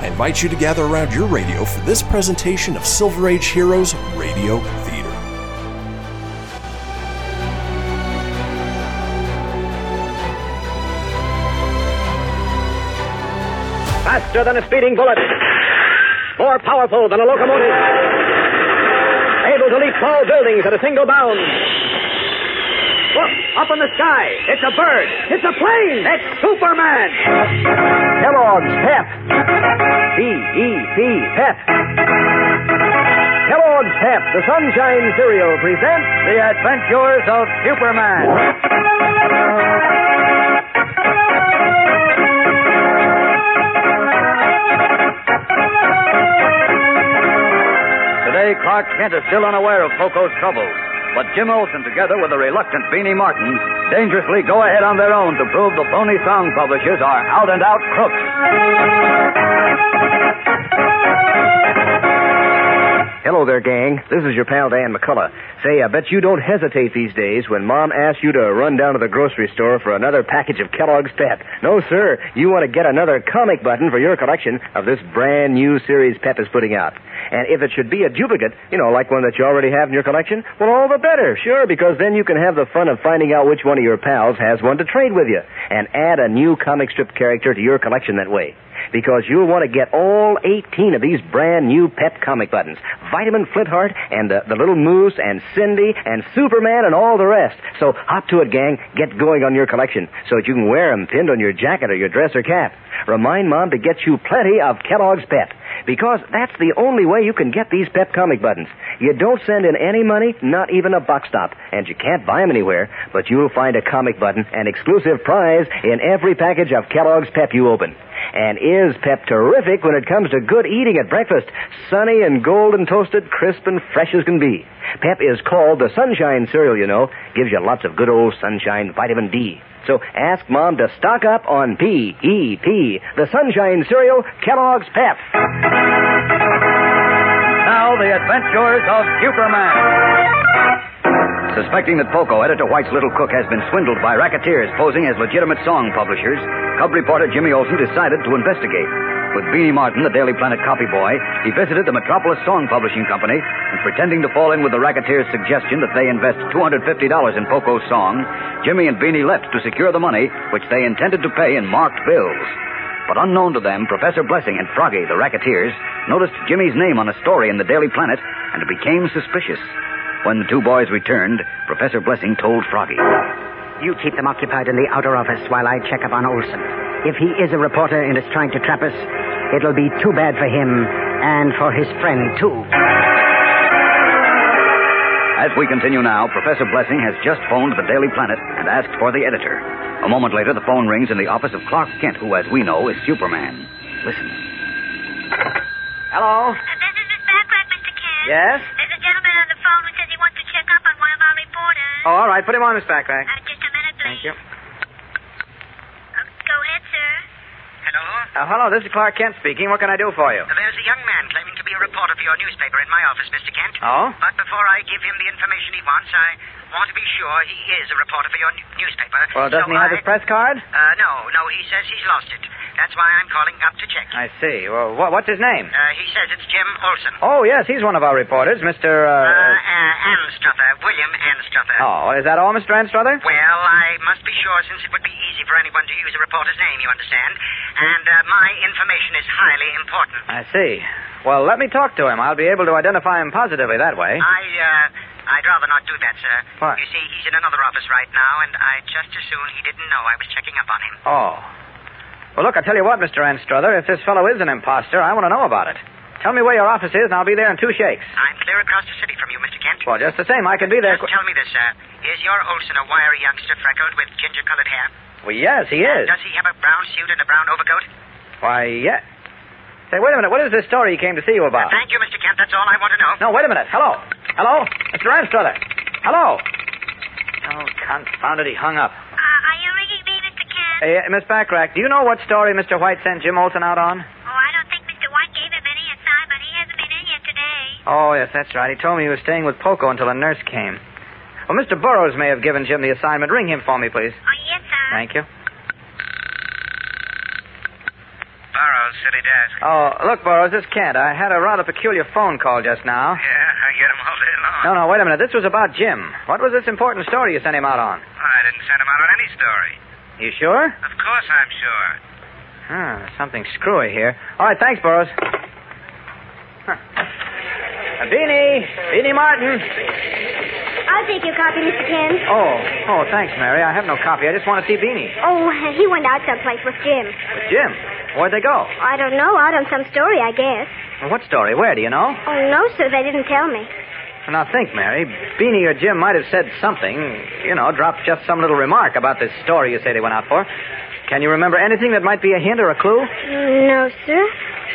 I invite you to gather around your radio for this presentation of Silver Age Heroes Radio Theater. Faster than a speeding bullet. More powerful than a locomotive. Able to leap tall buildings at a single bound. Look, up in the sky. It's a bird. It's a plane. It's Superman. Kellogg's Pep. P-E-P, Pep. Kellogg's Pep, the Sunshine Cereal, presents The Adventures of Superman. Today, Clark Kent is still unaware of Poco's troubles. But Jim Olsen, together with the reluctant Beanie Martin, dangerously go ahead on their own to prove the phony song publishers are out and out crooks. Hello there, gang. This is your pal Dan McCullough. Say, I bet you don't hesitate these days when Mom asks you to run down to the grocery store for another package of Kellogg's Pep. No, sir. You want to get another comic button for your collection of this brand new series Pep is putting out. And if it should be a duplicate, you know, like one that you already have in your collection, well, all the better, sure, because then you can have the fun of finding out which one of your pals has one to trade with you and add a new comic strip character to your collection that way because you'll want to get all 18 of these brand new pep comic buttons. Vitamin Flintheart and the, the little Moose and Cindy and Superman and all the rest. So hop to it, gang. Get going on your collection so that you can wear them pinned on your jacket or your dress or cap. Remind Mom to get you plenty of Kellogg's Pep because that's the only way you can get these Pep comic buttons. You don't send in any money, not even a buck stop, and you can't buy them anywhere, but you'll find a comic button, an exclusive prize, in every package of Kellogg's Pep you open. And is Pep terrific when it comes to good eating at breakfast? Sunny and golden toasted, crisp and fresh as can be. Pep is called the Sunshine cereal, you know. Gives you lots of good old sunshine vitamin D. So ask Mom to stock up on P-E-P, the Sunshine cereal, Kellogg's Pep. Now, the adventures of Superman. Suspecting that Poco, editor White's little cook, has been swindled by racketeers posing as legitimate song publishers, Cub reporter Jimmy Olsen decided to investigate. With Beanie Martin, the Daily Planet copy boy, he visited the Metropolis Song Publishing Company, and pretending to fall in with the racketeers' suggestion that they invest $250 in Poco's song, Jimmy and Beanie left to secure the money, which they intended to pay in marked bills. But unknown to them, Professor Blessing and Froggy, the racketeers, noticed Jimmy's name on a story in the Daily Planet and became suspicious. When the two boys returned, Professor Blessing told Froggy. You keep them occupied in the outer office while I check up on Olsen. If he is a reporter and is trying to trap us, it'll be too bad for him and for his friend, too. As we continue now, Professor Blessing has just phoned the Daily Planet and asked for the editor. A moment later, the phone rings in the office of Clark Kent, who, as we know, is Superman. Listen. Hello? Uh, this is Miss Backrack, Mr. Kent. Yes? There's a gentleman on the phone who says he wants to check up on one of our reporters. Oh, all right. Put him on, Miss Backrack. Uh, just a minute, please. Thank you. Uh, go ahead, sir. Hello? Uh, hello, this is Clark Kent speaking. What can I do for you? There's a young man claiming to be a reporter for your newspaper in my office, Mr. Kent. Oh? But before I give him the information he wants, I want to be sure he is a reporter for your n- newspaper. Well, doesn't So he have I- his press card? Uh, no, no, he says he's lost it. That's why I'm calling up to check. I see. Well, what, what's his name? Uh, he says it's Jim Olsen. Oh, yes, he's one of our reporters, Mr. Uh, Uh, uh, Anstruther, William Anstruther. oh, is that all, Mr. Anstruther? Well, I must be sure since it would be easy for anyone to use a reporter's name, you understand. And uh, my information is highly important. I see. Well, let me talk to him. I'll be able to identify him positively that way. I, uh, I'd rather not do that, sir. What? You see, he's in another office right now, and I'd just as soon he didn't know I was checking up on him. Oh. Well, look, I tell you what, Mr. Anstruther, if this fellow is an imposter, I want to know about it. Tell me where your office is, and I'll be there in two shakes. I'm clear across the city from you, Mr. Kent. Well, just the same, I can be there. Just tell me this, sir. Is your Olsen a wiry youngster freckled with ginger-colored hair? Well, yes, he is. Does he have a brown suit and a brown overcoat? Why, yeah. Say, wait a minute. What is this story he came to see you about? Thank you, Mr. Kent. That's all I want to know. No, wait a minute. Hello. Hello? Mr. Anstruther. Hello. Oh, confound it. He hung up. Uh, are you ringing me, Mr. Kent? Hey, uh, Miss Backrack, do you know what story Mr. White sent Jim Olsen out on? Oh, I don't think Mr. White gave him any assignment. He hasn't been in yet today. Oh, yes, that's right. He told me he was staying with Poco until a nurse came. Well, Mr. Burroughs may have given Jim the assignment. Ring him for me, please. Oh, yes, sir. Thank you. Burroughs, city desk. Oh, look, Burroughs, this is Kent. I had a rather peculiar phone call just now. Yeah, I get him all day long. No, no, wait a minute. This was about Jim. What was this important story you sent him out on? I didn't send him out on any story. You sure? Of course I'm sure. Hmm, something screwy here. All right, thanks, Burroughs. Huh. Uh, Beanie! Beanie Martin! I'll take your copy, Mr. Kent. Oh, oh, thanks, Mary. I have no copy. I just want to see Beanie. Oh, he went out someplace with Jim. With Jim? Where'd they go? I don't know. Out on some story, I guess. Well, what story? Where, do you know? Oh, no, sir. They didn't tell me. Well, now think, Mary. Beanie or Jim might have said something, you know, dropped just some little remark about this story you say they went out for. Can you remember anything that might be a hint or a clue? No, sir.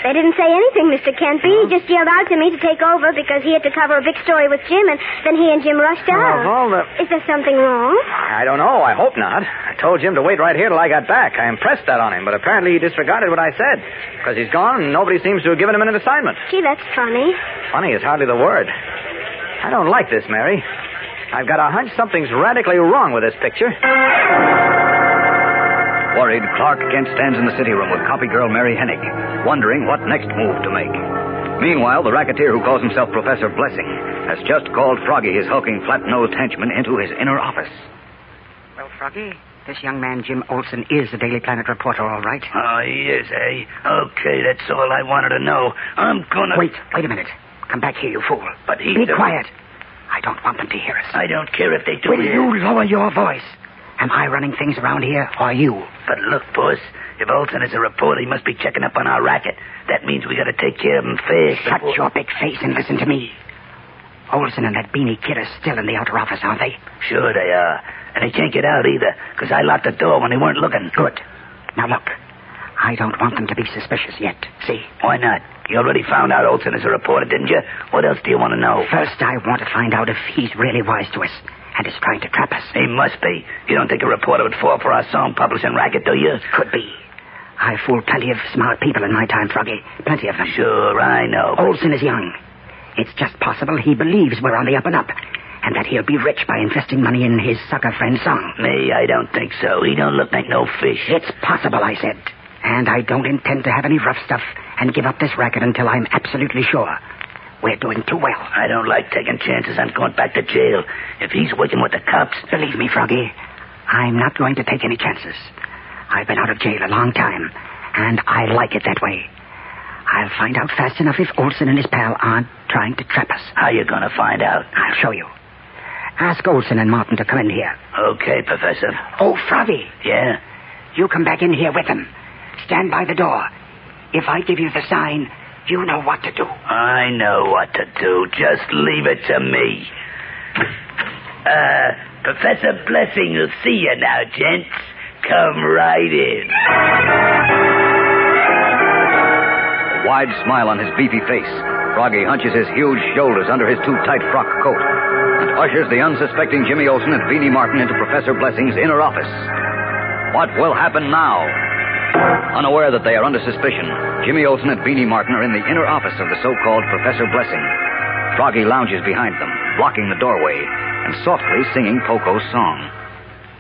They didn't say anything, Mr. Kentby. He just yelled out to me to take over because he had to cover a big story with Jim, and then he and Jim rushed out. All the... Is there something wrong? I don't know. I hope not. I told Jim to wait right here till I got back. I impressed that on him, but apparently he disregarded what I said. Because he's gone, and nobody seems to have given him an assignment. Gee, that's funny. Funny is hardly the word. I don't like this, Mary. I've got a hunch something's radically wrong with this picture. Worried, Clark Kent stands in the city room with copy girl Mary Hennig, wondering what next move to make. Meanwhile, the racketeer who calls himself Professor Blessing has just called Froggy, his hulking, flat-nosed henchman, into his inner office. Well, Froggy, this young man, Jim Olsen, is the Daily Planet reporter, all right? Oh, he is, eh? Okay, that's all I wanted to know. I'm gonna... Wait, wait a minute. Come back here, you fool. But he... Be quiet. I don't want them to hear us. I don't care if they do Will hear. you lower your voice? Am I running things around here, or you? But look, boss, if Olsen is a reporter, he must be checking up on our racket. That means we gotta take care of him fast. Shut before- your big face and listen to me. Olsen and that beanie kid are still in the outer office, aren't they? Sure they are. And they can't get out either, because I locked the door when they weren't looking. Good. Now look, I don't want them to be suspicious yet. See? Why not? You already found out Olsen is a reporter, didn't you? What else do you want to know? First, I want to find out if he's really wise to us and is trying to trap us. He must be. You don't think a reporter would fall for our song publishing racket, do you? Could be. I fooled plenty of smart people in my time, Froggy. Plenty of them. Sure, I know. but- Olsen is young. It's just possible he believes we're on the up and up, and that he'll be rich by investing money in his sucker friend song. Me, I don't think so. He don't look like no fish. It's possible, I said. And I don't intend to have any rough stuff and give up this racket until I'm absolutely sure. We're doing too well. I don't like taking chances on going back to jail. If he's working with the cops, Believe me, Froggy, I'm not going to take any chances. I've been out of jail a long time, and I like it that way. I'll find out fast enough if Olsen and his pal aren't trying to trap us. how you gonna find out? I'll show you. Ask Olsen and Martin to come in here. Okay, Professor. Oh, Froggy, Yeah? you come back in here with them. Stand by the door. If I give you the sign, you know what to do. I know what to do. Just leave it to me. Uh, Professor Blessing will see you now, gents. Come right in. A wide smile on his beefy face, Froggy hunches his huge shoulders under his too tight frock coat and ushers the unsuspecting Jimmy Olsen and Beanie Martin into Professor Blessing's inner office. What will happen now? Unaware that they are under suspicion, Jimmy Olsen and Beanie Martin are in the inner office of the so-called Professor Blessing. Froggy lounges behind them, blocking the doorway, and softly singing Poco's song.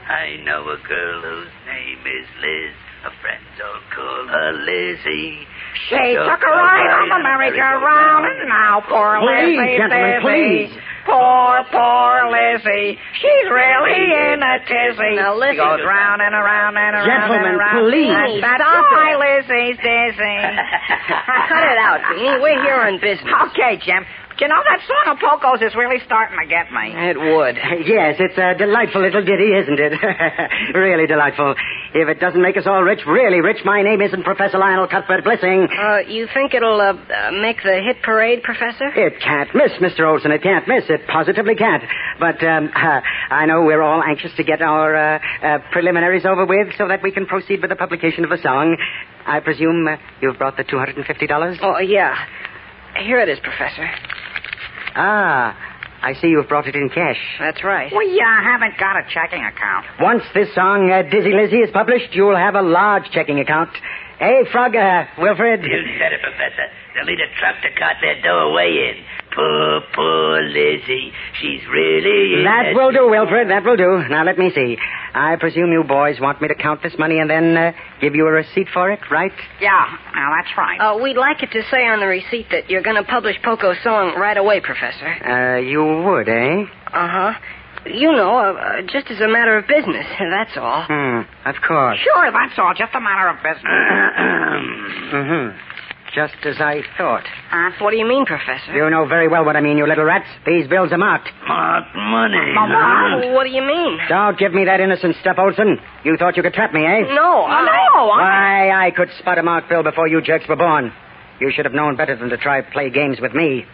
I know a girl whose name is Liz. Her friends all call her Lizzie. She took a ride on the merry-go-round, and now poor Lizzie. Please, Lizzie gentlemen, Lizzie. please. Poor, poor Lizzie. She's really in a tizzy. Now, listen. She goes round and around and around Gentlemen, and around. please. And that's Stop oh, why it. Lizzie's dizzy. Cut it out, Beanie. We're here on business. Okay, Jim. You know, that song of Poco's is really starting to get me. It would. Yes, it's a delightful little ditty, isn't it? really delightful. If it doesn't make us all rich, really rich, my name isn't Professor Lionel Cuthbert Blessing. Uh, you think it'll uh, uh, make the hit parade, Professor? It can't miss, Mr. Olsen. It can't miss. It positively can't. But um, uh, I know we're all anxious to get our uh, uh, preliminaries over with so that we can proceed with the publication of the song. I presume uh, you've brought the $250? Oh, yeah. Here it is, Professor. Ah, I see you've brought it in cash. That's right. We uh, haven't got a checking account. Once this song, uh, Dizzy Lizzie, is published, you'll have a large checking account. Hey, Frog, uh, Wilfred. You said it, Professor. They'll need a truck to cut their doorway in. Poor, poor Lizzie. She's really That a- will do, Wilfred. That will do. Now, let me see. I presume you boys want me to count this money and then uh, give you a receipt for it, right? Yeah, now that's right. Uh, we'd like it to say on the receipt that you're going to publish Poco's song right away, Professor. Uh, you would, eh? Uh huh. You know, uh, uh, just as a matter of business, that's all. Hmm, of course. Sure, that's all. Just a matter of business. Mm-hmm. Just as I thought. Uh, what do you mean, Professor? You know very well what I mean, you little rats. These bills are marked. Marked money. What do you mean? Don't give me that innocent stuff, Olsen. You thought you could trap me, eh? No, I... no, I... Why, I could spot a marked bill before you jerks were born. You should have known better than to try play games with me.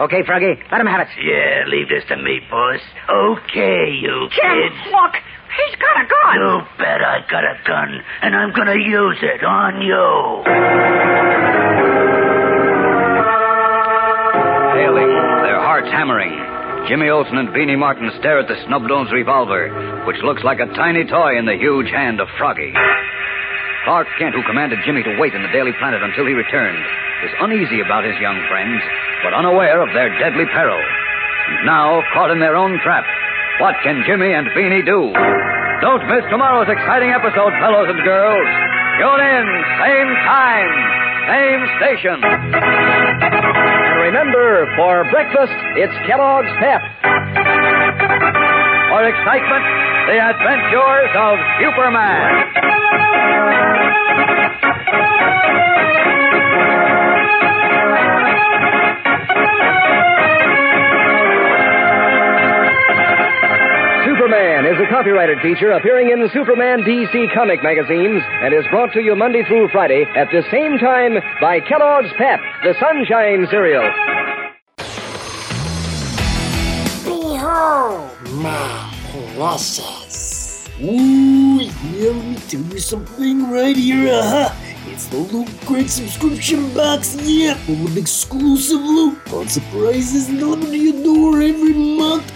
Okay, Froggy, let him have it. Yeah, leave this to me, boss. Okay, you Jim, kids. look. He's got a gun. You bet I got a gun, and I'm gonna use it on you. Hailing, their hearts hammering. Jimmy Olsen and Beanie Martin stare at the snub-nosed revolver, which looks like a tiny toy in the huge hand of Froggy. Clark Kent, who commanded Jimmy to wait in the Daily Planet until he returned, is uneasy about his young friends, but unaware of their deadly peril. And now, caught in their own trap, what can Jimmy and Beanie do? Don't miss tomorrow's exciting episode, fellows and girls. Tune in, same time, same station. And remember, for breakfast, it's Kellogg's Pep. For excitement, the adventures of Superman. Superman is a copyrighted feature appearing in Superman DC comic magazines and is brought to you Monday through Friday at the same time by Kellogg's Pep, the Sunshine Cereal. Behold my precious. Ooh, yeah, let me tell you something right here. Uh-huh. It's the Loot Crate subscription box, yeah, of exclusive loot, fun surprises delivered to your door every month.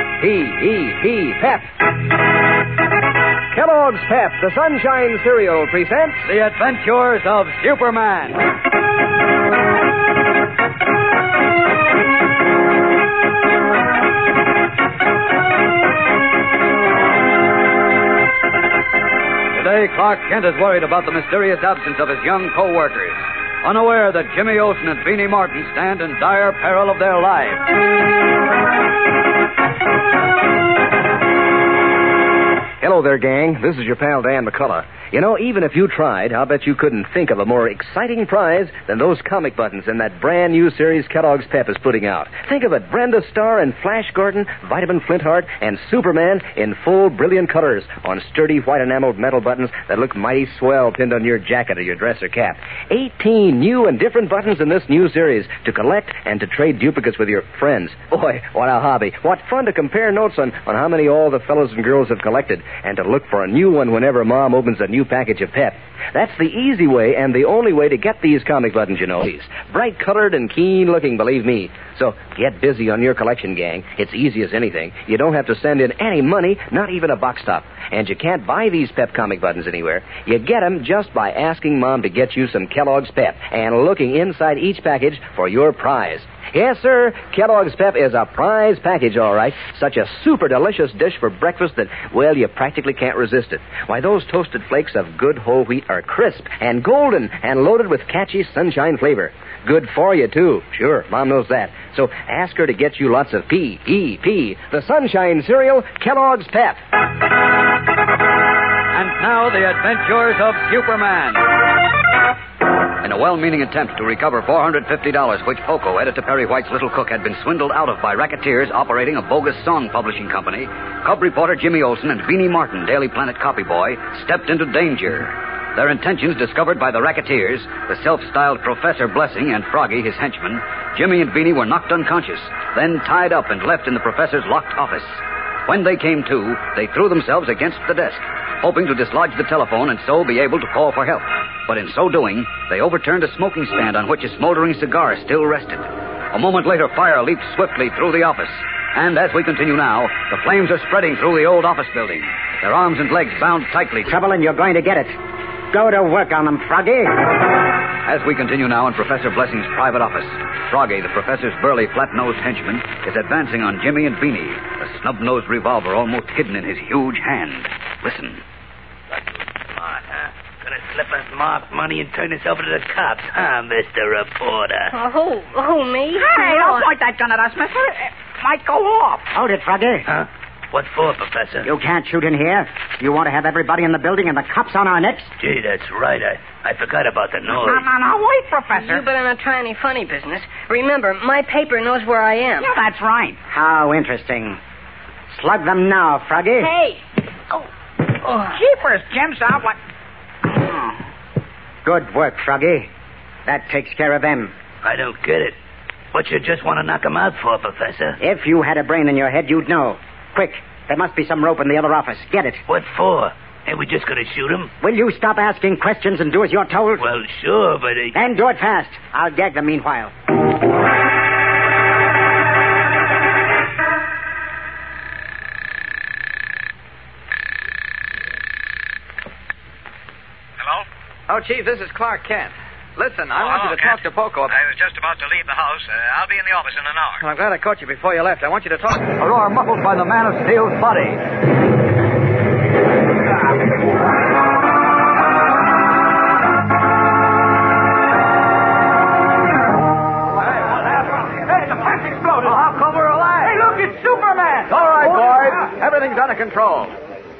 He, Pep. Kellogg's Pep, the Sunshine Cereal, presents The Adventures of Superman. Today, Clark Kent is worried about the mysterious absence of his young co-workers, unaware that Jimmy Olsen and Beanie Martin stand in dire peril of their lives. Hello there, gang. This is your pal Dan McCullough. You know, even if you tried, I'll bet you couldn't think of a more exciting prize than those comic buttons in that brand new series Kellogg's Pep is putting out. Think of it Brenda Starr and Flash Gordon, Vitamin Flintheart, and Superman in full brilliant colors on sturdy white enameled metal buttons that look mighty swell pinned on your jacket or your dress or cap. 18 new and different buttons in this new series to collect and to trade duplicates with your friends. Boy, what a hobby. What fun to compare notes on, on how many all the fellows and girls have collected and to look for a new one whenever Mom opens a new package of Pep. That's the easy way and the only way to get these comic buttons, you know. These bright colored and keen looking, believe me. So get busy on your collection, gang. It's easy as anything. You don't have to send in any money, not even a box top. And you can't buy these Pep comic buttons anywhere. You get them just by asking Mom to get you some Kellogg's Pep and looking inside each package for your prize. Yes, sir. Kellogg's Pep is a prize package, all right. Such a super delicious dish for breakfast that, well, you practically can't resist it. Why, those toasted flakes of good whole wheat are crisp and golden and loaded with catchy sunshine flavor. Good for you, too. Sure, Mom knows that. So ask her to get you lots of P, E, P, the sunshine cereal, Kellogg's Pep. And now the adventures of Superman. In a well-meaning attempt to recover $450, which Poco, editor Perry White's little cook, had been swindled out of by racketeers operating a bogus song publishing company, cub reporter Jimmy Olsen and Beanie Martin, Daily Planet copy boy, stepped into danger. Their intentions discovered by the racketeers, the self-styled Professor Blessing and Froggy, his henchman, Jimmy and Beanie were knocked unconscious, then tied up and left in the professor's locked office. When they came to, they threw themselves against the desk, hoping to dislodge the telephone and so be able to call for help. But in so doing, they overturned a smoking stand on which a smoldering cigar still rested. A moment later, fire leaped swiftly through the office. And as we continue now, the flames are spreading through the old office building, their arms and legs bound tightly. Trouble and you're going to get it. Go to work on them, Froggy. As we continue now in Professor Blessing's private office, Froggy, the professor's burly, flat-nosed henchman, is advancing on Jimmy and Beanie, a snub-nosed revolver almost hidden in his huge hand. Listen. Smart, huh? Gonna slip us marked money and turn us over to the cops, huh, Mr. Reporter? Oh, who? Who, me? Hey, don't point that gun at us, mister. It might go off. Hold it, Froggy. Huh? What for, Professor? You can't shoot in here. You want to have everybody in the building and the cops on our necks? Gee, that's right. I, I forgot about the noise. No, no, no. Wait, Professor. You better not try any funny business. Remember, my paper knows where I am. Yeah, that's right. How interesting. Slug them now, Froggy. Hey! Oh. oh. Jeepers, Jim's out. What? Oh. Good work, Froggy. That takes care of them. I don't get it. What you just want to knock 'em out for, Professor? If you had a brain in your head, you'd know. Quick, there must be some rope in the other office. Get it. What for? Ain't we just gonna shoot him? Will you stop asking questions and do as you're told? Well, sure, but... Uh... Then do it fast. I'll gag them meanwhile. Hello? Oh, Chief, this is Clark Kent. Listen, I Oh, want you hello, to talk to Poco. I was just about to leave the house. Uh, I'll be in the office in an hour. Well, I'm glad I caught you before you left. I want you to talk. A roar muffled by the man of steel's body. Hey, the plant exploded. Oh, how come we're alive? Hey, look, it's Superman. All right, boys. Everything's under control.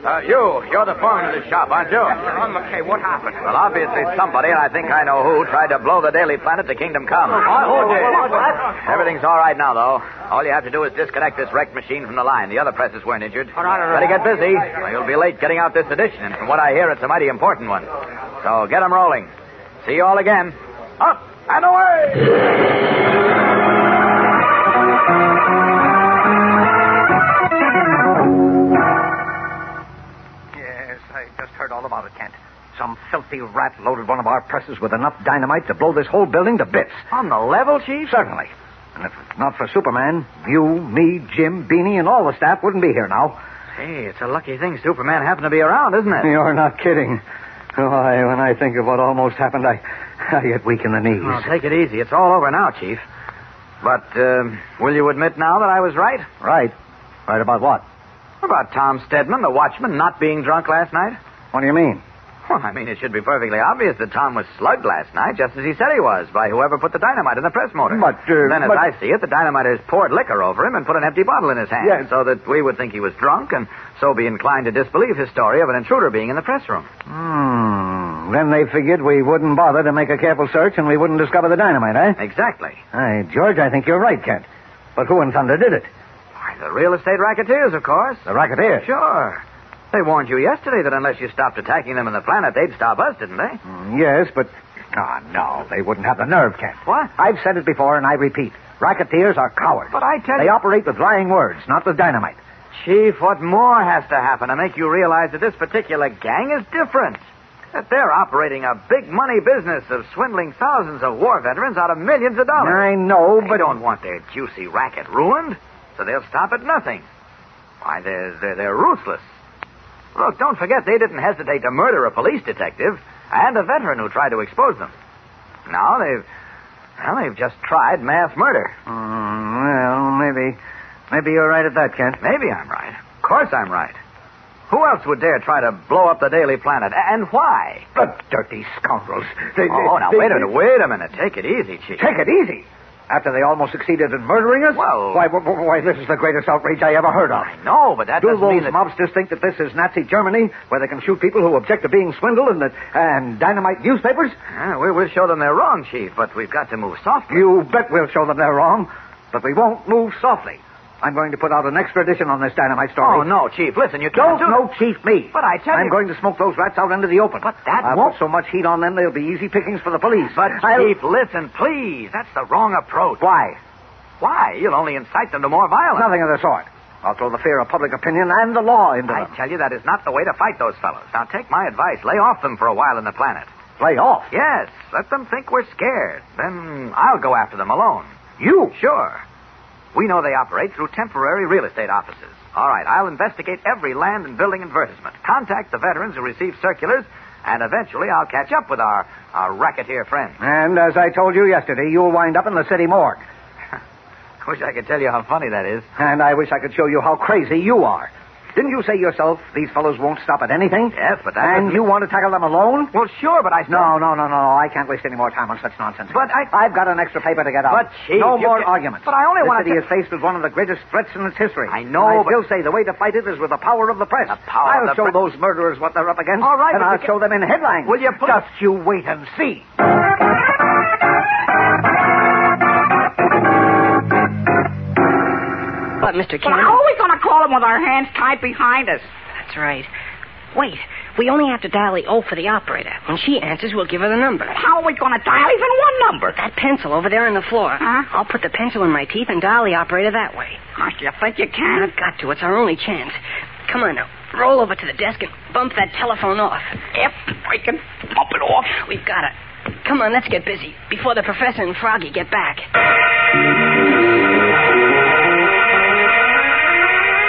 Uh, you, you're the foreman of this shop, aren't you? Ron McKay, what happened? Well, obviously somebody, and I think I know who, tried to blow the Daily Planet to Kingdom Come. who did? Everything's all right now, though. All you have to do is disconnect this wrecked machine from the line. The other presses weren't injured. Better get busy, or you'll be late getting out this edition. And from what I hear, it's a mighty important one. So get 'em rolling. See you all again. Up and away! All about it, Kent. Some filthy rat loaded one of our presses with enough dynamite to blow this whole building to bits. On the level, Chief? Certainly. And if it's not for Superman, you, me, Jim, Beanie, and all the staff wouldn't be here now. Hey, it's a lucky thing Superman happened to be around, isn't it? You're not kidding. Why, when I think of what almost happened, I, I get weak in the knees. Well, take it easy. It's all over now, Chief. But um, will you admit now that I was right? Right. Right about what? About Tom Stedman, the watchman, not being drunk last night? What do you mean? Well, I mean, it should be perfectly obvious that Tom was slugged last night, just as he said he was, by whoever put the dynamite in the press motor. But, uh, then, as but- I see it, the dynamiters poured liquor over him and put an empty bottle in his hand, Yes. so that we would think he was drunk and so be inclined to disbelieve his story of an intruder being in the press room. Hmm. Then they figured we wouldn't bother to make a careful search and we wouldn't discover the dynamite, eh? Exactly. Hey, George, I think you're right, Kent. But who in thunder did it? Why, the real estate racketeers, of course. The racketeers? Sure. They warned you yesterday that unless you stopped attacking them in the planet, they'd stop us, didn't they? Mm, Yes, but. Oh, no, they wouldn't have the nerve, Kent. What? I've said it before and I repeat. Racketeers are cowards. But I tell They you. They operate with lying words, not with dynamite. Chief, what more has to happen to make you realize that this particular gang is different? That they're operating a big money business of swindling thousands of war veterans out of millions of dollars. I know, but. They don't want their juicy racket ruined, so they'll stop at nothing. Why, they're, they're, they're ruthless. Look, don't forget they didn't hesitate to murder a police detective and a veteran who tried to expose them. Now they've, well, they've just tried mass murder. Mm, well, maybe. Maybe you're right at that, Kent. Maybe I'm right. Of course I'm right. Who else would dare try to blow up the Daily Planet? And why? The dirty scoundrels. They, oh, now they- wait a minute. Wait a minute. Take it easy, Chief. Take it easy. After they almost succeeded in murdering us? Well- Why, wh- wh- why, this is the greatest outrage I ever heard of. I know, but that Do doesn't mean that. mobsters think that this is Nazi Germany, where they can shoot people who object to being swindled and, that, and dynamite newspapers? Yeah, we will show them they're wrong, Chief, but we've got to move softly. You bet we'll show them they're wrong, but we won't move softly. I'm going to put out an extra edition on this dynamite story. Oh, no, Chief. Listen, you Don't can't do no chief me. But I tell you I'm going to smoke those rats out into the open. But that I'll won't- put so much heat on them they'll be easy pickings for the police. But, I'll- Chief, listen, please. That's the wrong approach. Why? Why? You'll only incite them to more violence. Nothing of the sort. I'll throw the fear of public opinion and the law into them. I tell you, that is not the way to fight those fellows. Now, take my advice. Lay off them for a while in the planet. Lay off. Yes, let them think we're scared. Then I'll go after them alone. You? Sure. We know they operate through temporary real estate offices. All right, I'll investigate every land and building advertisement, contact the veterans who receive circulars, and eventually I'll catch up with our, our racketeer friends. And as I told you yesterday, you'll wind up in the city morgue. I Wish I could tell you how funny that is. And I wish I could show you how crazy you are. Didn't you say yourself these fellows won't stop at anything? Yes, but that And you want to tackle them alone? Well, sure, but I still... No, no, no, no. I can't waste any more time on such nonsense. But I- I've got an extra paper to get out. But, Chief, no more can- arguments. But I only wanna city is faced with one of the greatest threats in its history. I know, And I but- still say the way to fight it is with the power of the press. The power I'll of the show pre- those murderers what they're up against. All right, and I'll you show them in headlines. Will you put- Just you wait and see. Mr. Cannon... how are we going to call him with our hands tied behind us? That's right. Wait, we only have to dial the O for the operator. When she answers, we'll give her the number. How are we going to dial even one number? That pencil over there on the floor. Huh? I'll put the pencil in my teeth and dial the operator that way. Gosh, you think you can? I've got to. It's our only chance. Come on now. Roll over to the desk and bump that telephone off. If we can bump it off. We've got it. Come on, let's get busy before the professor and Froggy get back.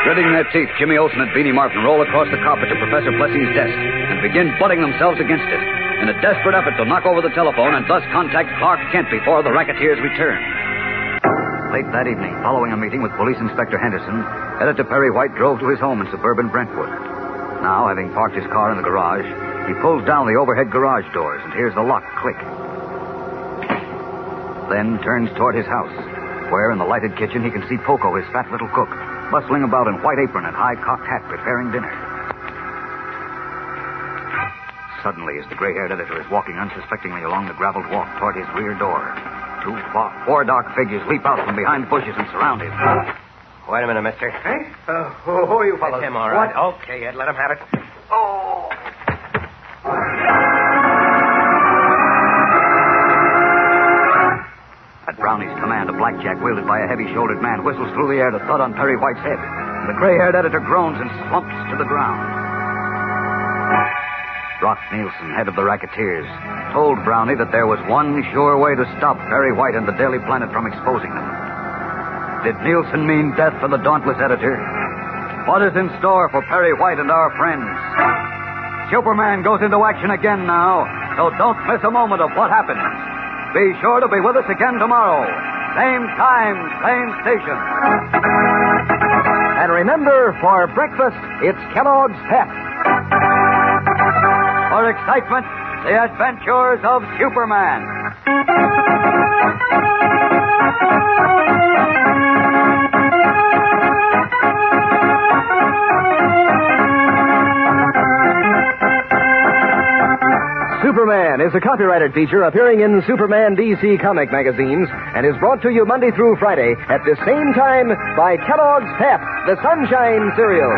Gritting their teeth, Jimmy Olsen and Beanie Martin roll across the carpet to Professor Plessy's desk and begin butting themselves against it in a desperate effort to knock over the telephone and thus contact Clark Kent before the racketeers return. Late that evening, following a meeting with Police Inspector Henderson, Editor Perry White drove to his home in suburban Brentwood. Now, having parked his car in the garage, he pulls down the overhead garage doors and hears the lock click. Then turns toward his house, where in the lighted kitchen he can see Poco, his fat little cook, bustling about in white apron and high cocked hat preparing dinner. Suddenly, as the gray haired editor is walking unsuspectingly along the graveled walk toward his rear door, two four dark figures leap out from behind bushes and surround him. Wait a minute, mister. Hey? Uh, who, who are you fellows? That's him, all right. What? Okay, Ed, let him have it. Oh. Brownie's command, a blackjack wielded by a heavy shouldered man whistles through the air to thud on Perry White's head. The gray haired editor groans and slumps to the ground. Rock Nielsen, head of the racketeers, told Brownie that there was one sure way to stop Perry White and the Daily Planet from exposing them. Did Nielsen mean death for the dauntless editor? What is in store for Perry White and our friends? Superman goes into action again now, so don't miss a moment of what happens. Be sure to be with us again tomorrow. Same time, same station. And remember, for breakfast, it's Kellogg's Pep. for excitement, the adventures of Superman. Superman is a copyrighted feature appearing in Superman DC comic magazines and is brought to you Monday through Friday at the same time by Kellogg's Pep, the Sunshine Cereal.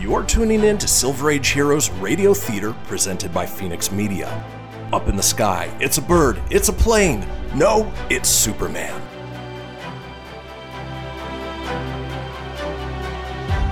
You're tuning in to Silver Age Heroes Radio Theater presented by Fenix Media. Up in the sky, it's a bird, it's a plane. No, it's Superman.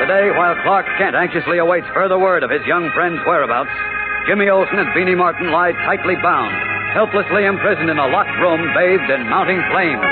Today, while Clark Kent anxiously awaits further word of his young friend's whereabouts, Jimmy Olsen and Beanie Martin lie tightly bound, helplessly imprisoned in a locked room bathed in mounting flames.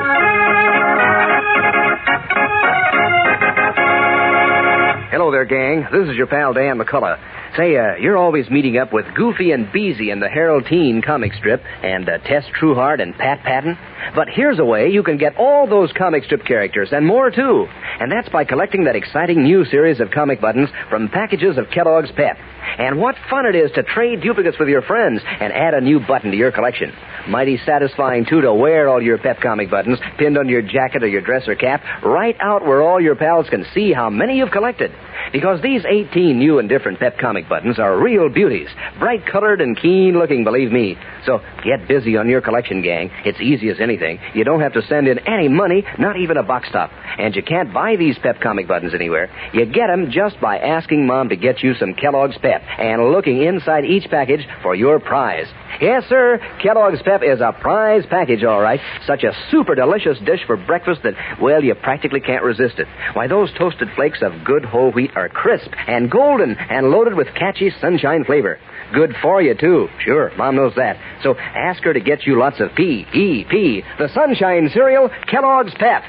Hello there, gang. This is your pal Dan McCullough. Say, uh, you're always meeting up with Goofy and Beezy in the Harold Teen comic strip, and uh, Tess Trueheart and Pat Patton. But here's a way you can get all those comic strip characters and more too. And that's by collecting that exciting new series of comic buttons from packages of Kellogg's Pep. And what fun it is to trade duplicates with your friends and add a new button to your collection. Mighty satisfying, too, to wear all your Pep comic buttons pinned on your jacket or your dress or cap right out where all your pals can see how many you've collected. Because these 18 new and different Pep comic buttons are real beauties, bright colored and keen looking, believe me. So get busy on your collection, gang. It's easy as anything. You don't have to send in any money, not even a box top. And you can't buy these Pep comic buttons anywhere. You get them just by asking Mom to get you some Kellogg's Pep and looking inside each package for your prize. Yes, sir, Kellogg's Pep is a prize package, all right. Such a super delicious dish for breakfast that, well, you practically can't resist it. Why, those toasted flakes of good whole wheat are crisp and golden and loaded with catchy sunshine flavor. Good for you, too. Sure, Mom knows that. So ask her to get you lots of P, E, P, the sunshine cereal, Kellogg's Pep.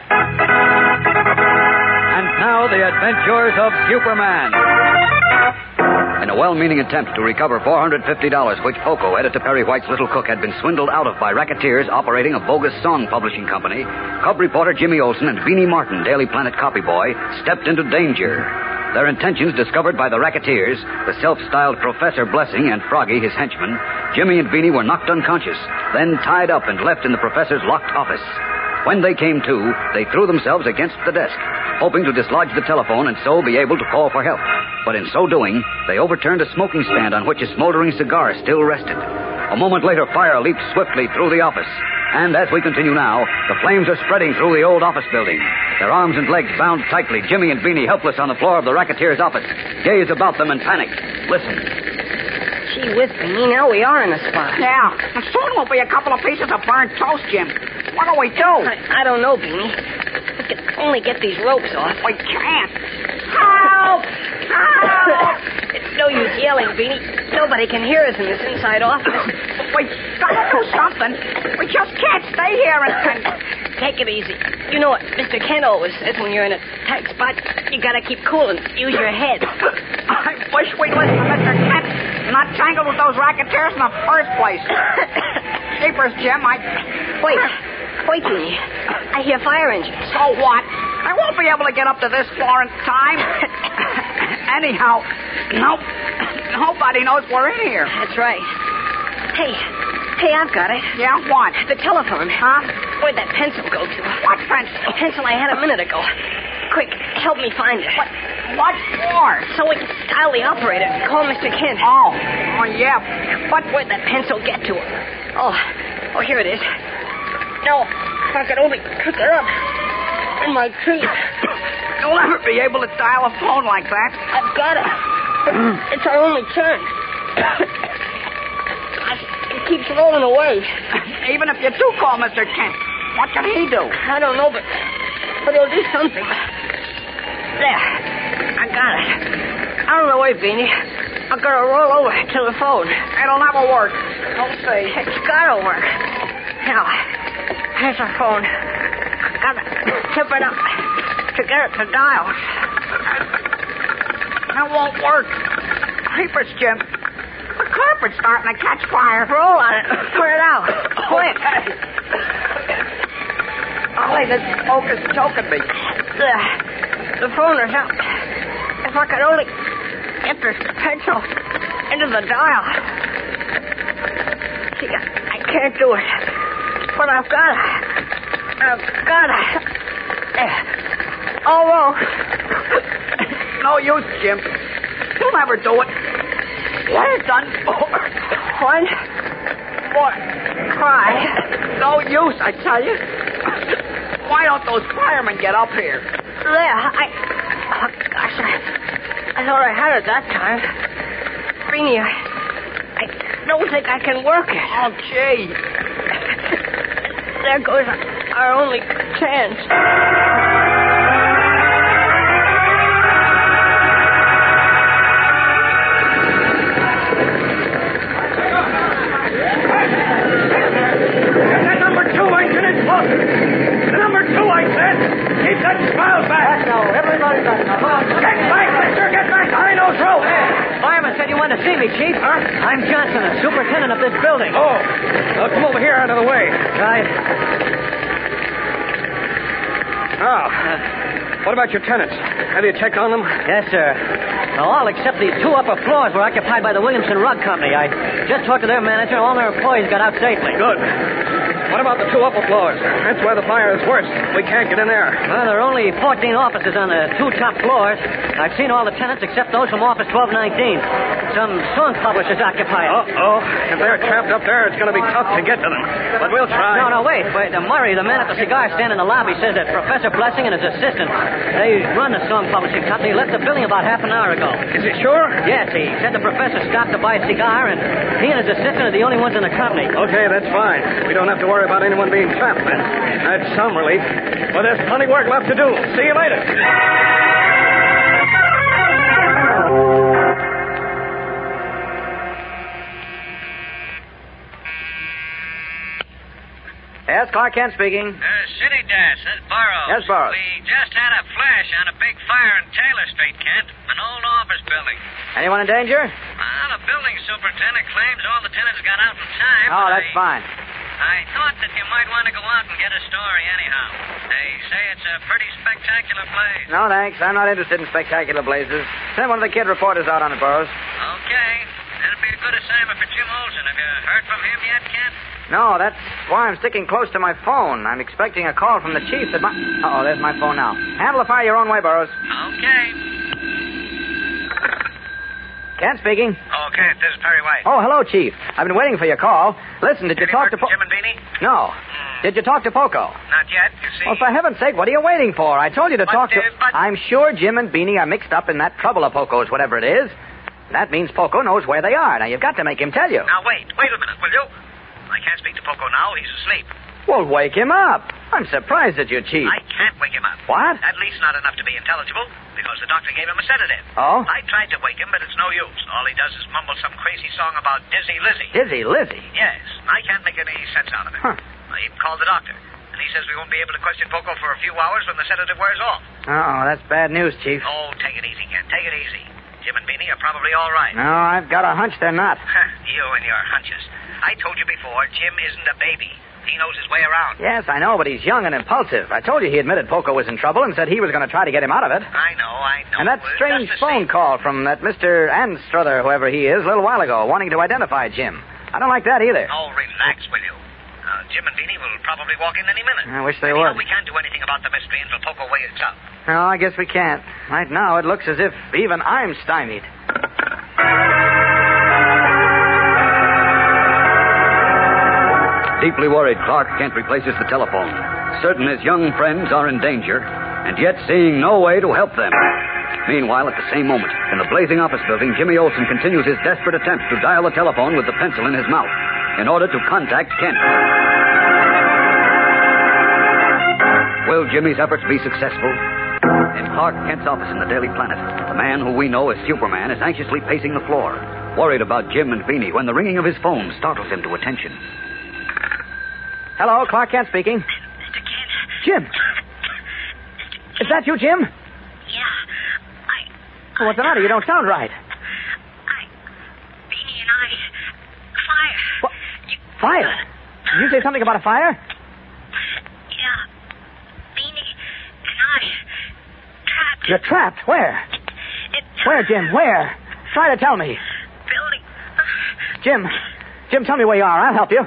And now, the adventures of Superman. In a well meaning attempt to recover $450 which Poco, editor Perry White's little cook, had been swindled out of by racketeers operating a bogus song publishing company, Cub reporter Jimmy Olsen and Beanie Martin, Daily Planet copy boy, stepped into danger. Their intentions discovered by the racketeers, the self styled Professor Blessing and Froggy, his henchman, Jimmy and Beanie were knocked unconscious, then tied up and left in the professor's locked office. When they came to, they threw themselves against the desk, hoping to dislodge the telephone and so be able to call for help. But in so doing, they overturned a smoking stand on which a smoldering cigar still rested. A moment later, fire leaped swiftly through the office. And as we continue now, the flames are spreading through the old office building. Their arms and legs bound tightly, Jimmy and Beanie helpless on the floor of the racketeer's office, gaze about them in panic. Listen. Gee whiz, Beanie, now we are in a spot. Yeah, and soon we'll be a couple of pieces of burnt toast, Jim. What do we do? I, I don't know, Beanie. We can only get these ropes off. We can't. Help! Help! it's no use yelling, Beanie. Nobody can hear us in this inside office. We gotta do something. We just can't stay here and... and... Take it easy. You know what Mr. Kent always says when you're in a tight spot, you gotta keep cool and use your head. I wish we'd listen to Mr. Kent, not tangled with those racketeers in the first place. Jeepers, Jim, I... Wait. Wait, Beanie. I hear fire engines. So what? I won't be able to get up to this floor in time. Anyhow, nope. Nobody knows we're in here. That's right. Hey, hey, I've got it. Yeah, what? The telephone. Huh? Where'd that pencil go to? What pencil? The pencil I had a minute ago. Quick, help me find it. What? What for? So we can dial the operator and call Mr. Kent. Oh, oh yeah. But where'd that pencil get to? Oh, oh, here it is. No, if I could only pick it up in my teeth. You'll never be able to dial a phone like that. I've got it. It's our only chance. Keeps rolling away. Even if you do call Mr. Kent, What can he do? I don't know, but, but he'll do something. There. I got it. Out of the way, Beanie. I'm to roll over to the phone. It'll never work. Don't say. It's got to work. Now, here's the phone. I Got to tip it up to get it to dial. That won't work. Creepers, Jim. The carpet's starting to catch fire. Roll on it. Put it out. Quick. Oh, Ollie, this smoke is choking me. The, the phone is up. If I could only get this pencil into the dial. See, I, I can't do it. But I've got to. I've got to. There. Eh. Almost. No use, Jim. You'll never do it. What is done for? One more try. No use, I tell you. Why don't those firemen get up here? There, I. Oh, gosh, I, I thought I had it that time. Beanie, I, I don't think I can work it. Oh, gee. There goes our only chance. Me, Chief. Huh? I'm Johnson, the superintendent of this building. Oh. Well, come over here out of the way. Right. Now, what about your tenants? Have you checked on them? Yes, sir. Now, all except these two upper floors were occupied by the Williamson Rug Company. I just talked to their manager. All their employees got out safely. Good. What about the two upper floors? That's where the fire is worst. We can't get in there. Well, there are only 14 offices on the two top floors. I've seen all the tenants except those from Office 1219. Some song publishers occupy it. Uh-oh. If they're trapped up there, it's going to be tough to get to them. But we'll try. No, no, wait. wait. Uh, Murray, the man at the cigar stand in the lobby, says that Professor Blessing and his assistant, they run the song publishing company, left the building about half an hour ago. Is he sure? Yes, he said the professor stopped to buy a cigar, and he and his assistant are the only ones in the company. Okay, that's fine. We don't have to worry about anyone being trapped then. That's some relief. But there's plenty of work left to do. See you later. Clark Kent speaking. Uh, City Dash, that's Burroughs. Yes, Burroughs. We just had a flash on a big fire in Taylor Street, Kent. An old office building. Anyone in danger? Well, the building superintendent claims all the tenants got out in time. Oh, that's I, fine. I thought that you might want to go out and get a story anyhow. They say it's a pretty spectacular blaze. No, thanks. I'm not interested in spectacular blazes. Send one of the kid reporters out on it, Burroughs. Okay. That'll be a good assignment for Jim Olsen. Have you heard from him yet, Kent? No, that's why I'm sticking close to my phone. I'm expecting a call from the chief that might. Oh, there's my phone now. Handle the fire your own way, Burroughs. Okay. Kent speaking. Oh, Kent, this is Perry White. Oh, hello, Chief. I've been waiting for your call. Listen, did, you talk to Po- Jim and Beanie? No. Did you talk to Poco? Not yet, you see. Well, for heaven's sake, what are you waiting for? I told you to But, talk to. uh, but- I'm sure Jim and Beanie are mixed up in that trouble of Poco's, whatever it is. That means Poco knows where they are. Now, you've got to make him tell you. Now, wait. Wait a minute, will you? I can't speak to Poco now. He's asleep. Well, wake him up. I'm surprised at you, Chief. I can't wake him up. What? At least not enough to be intelligible, because the doctor gave him a sedative. Oh? I tried to wake him, but it's no use. All he does is mumble some crazy song about Dizzy Lizzy. Dizzy Lizzy. Yes. I can't make any sense out of it. Huh. I even called the doctor, and he says we won't be able to question Poco for a few hours when the sedative wears off. Oh, that's bad news, Chief. Oh, take it easy, Kent. Take it easy. Jim and Beanie are probably all right. No, I've got a hunch they're not. you and your hunches. I told you before, Jim isn't a baby. He knows his way around. Yes, I know, but he's young and impulsive. I told you he admitted Poco was in trouble and said he was going to try to get him out of it. I know, I know. And that strange phone same- call from that Mr. Anstruther, whoever he is, a little while ago, wanting to identify Jim. I don't like that either. Oh, relax, will you? Uh, Jim and Beanie will probably walk in any minute. I wish they would. we can't do anything about the mystery until Poco wakes up. No, I guess we can't. Right now, it looks as if even I'm stymied. Deeply worried, Clark Kent replaces the telephone. Certain his young friends are in danger, and yet seeing no way to help them. Meanwhile, at the same moment, in the blazing office building, Jimmy Olsen continues his desperate attempt to dial the telephone with the pencil in his mouth in order to contact Kent. Will Jimmy's efforts be successful? In Clark Kent's office in the Daily Planet, the man who we know as Superman is anxiously pacing the floor, worried about Jim and Beanie when the ringing of his phone startles him to attention. Hello, Clark Kent speaking. Mr. Kent. Jim! Is that you, Jim? Yeah. Oh, what's the matter? You don't sound right. I. Beanie and I. Fire. What? Fire? Did you say something about a fire? Yeah. Beanie and I. Trapped. You're trapped. Where? It. Where, Jim? Where? Try to tell me. Building. Jim. Jim, tell me where you are. I'll help you.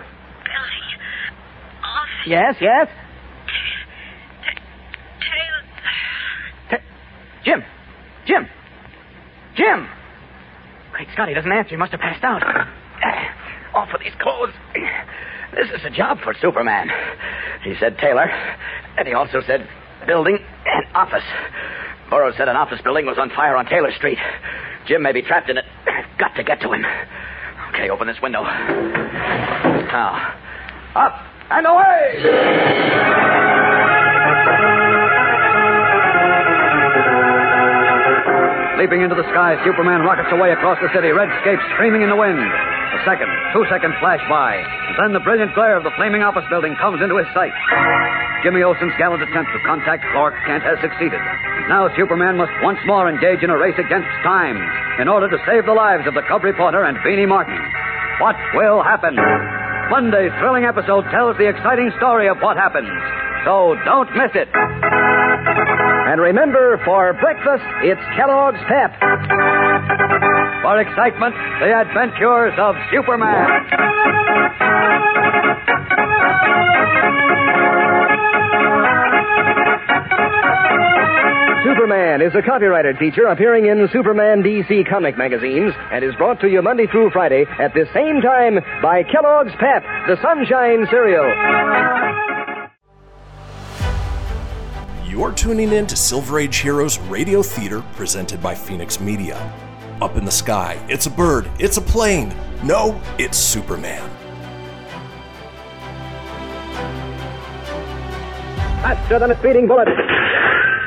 Yes, yes. Taylor. Jim. Jim. Jim. Great Scott, he doesn't answer. He must have passed out. Off with these clothes. This is a job for Superman. He said Taylor, and he also said building and office. Burroughs said an office building was on fire on Taylor Street. Jim may be trapped in it. I've got to get to him. Okay, open this window. Now, up and away! Leaping into the sky, Superman rockets away across the city, red scapes streaming in the wind. A second, two seconds flash by, and then the brilliant glare of the flaming office building comes into his sight. Jimmy Olsen's gallant attempt to contact Clark Kent has succeeded. Now Superman must once more engage in a race against time in order to save the lives of the cub reporter and Beanie Martin. What will happen? Monday's thrilling episode tells the exciting story of what happens. So don't miss it. And remember, for breakfast, it's Kellogg's Pep. For excitement, the adventures of Superman. Superman is a copyrighted feature appearing in Superman DC comic magazines and is brought to you Monday through Friday at the same time by Kellogg's Pep, the Sunshine Cereal. You're tuning in to Silver Age Heroes Radio Theater presented by Fenix Media. Up in the sky, it's a bird, it's a plane. No, it's Superman. Faster than a speeding bullet.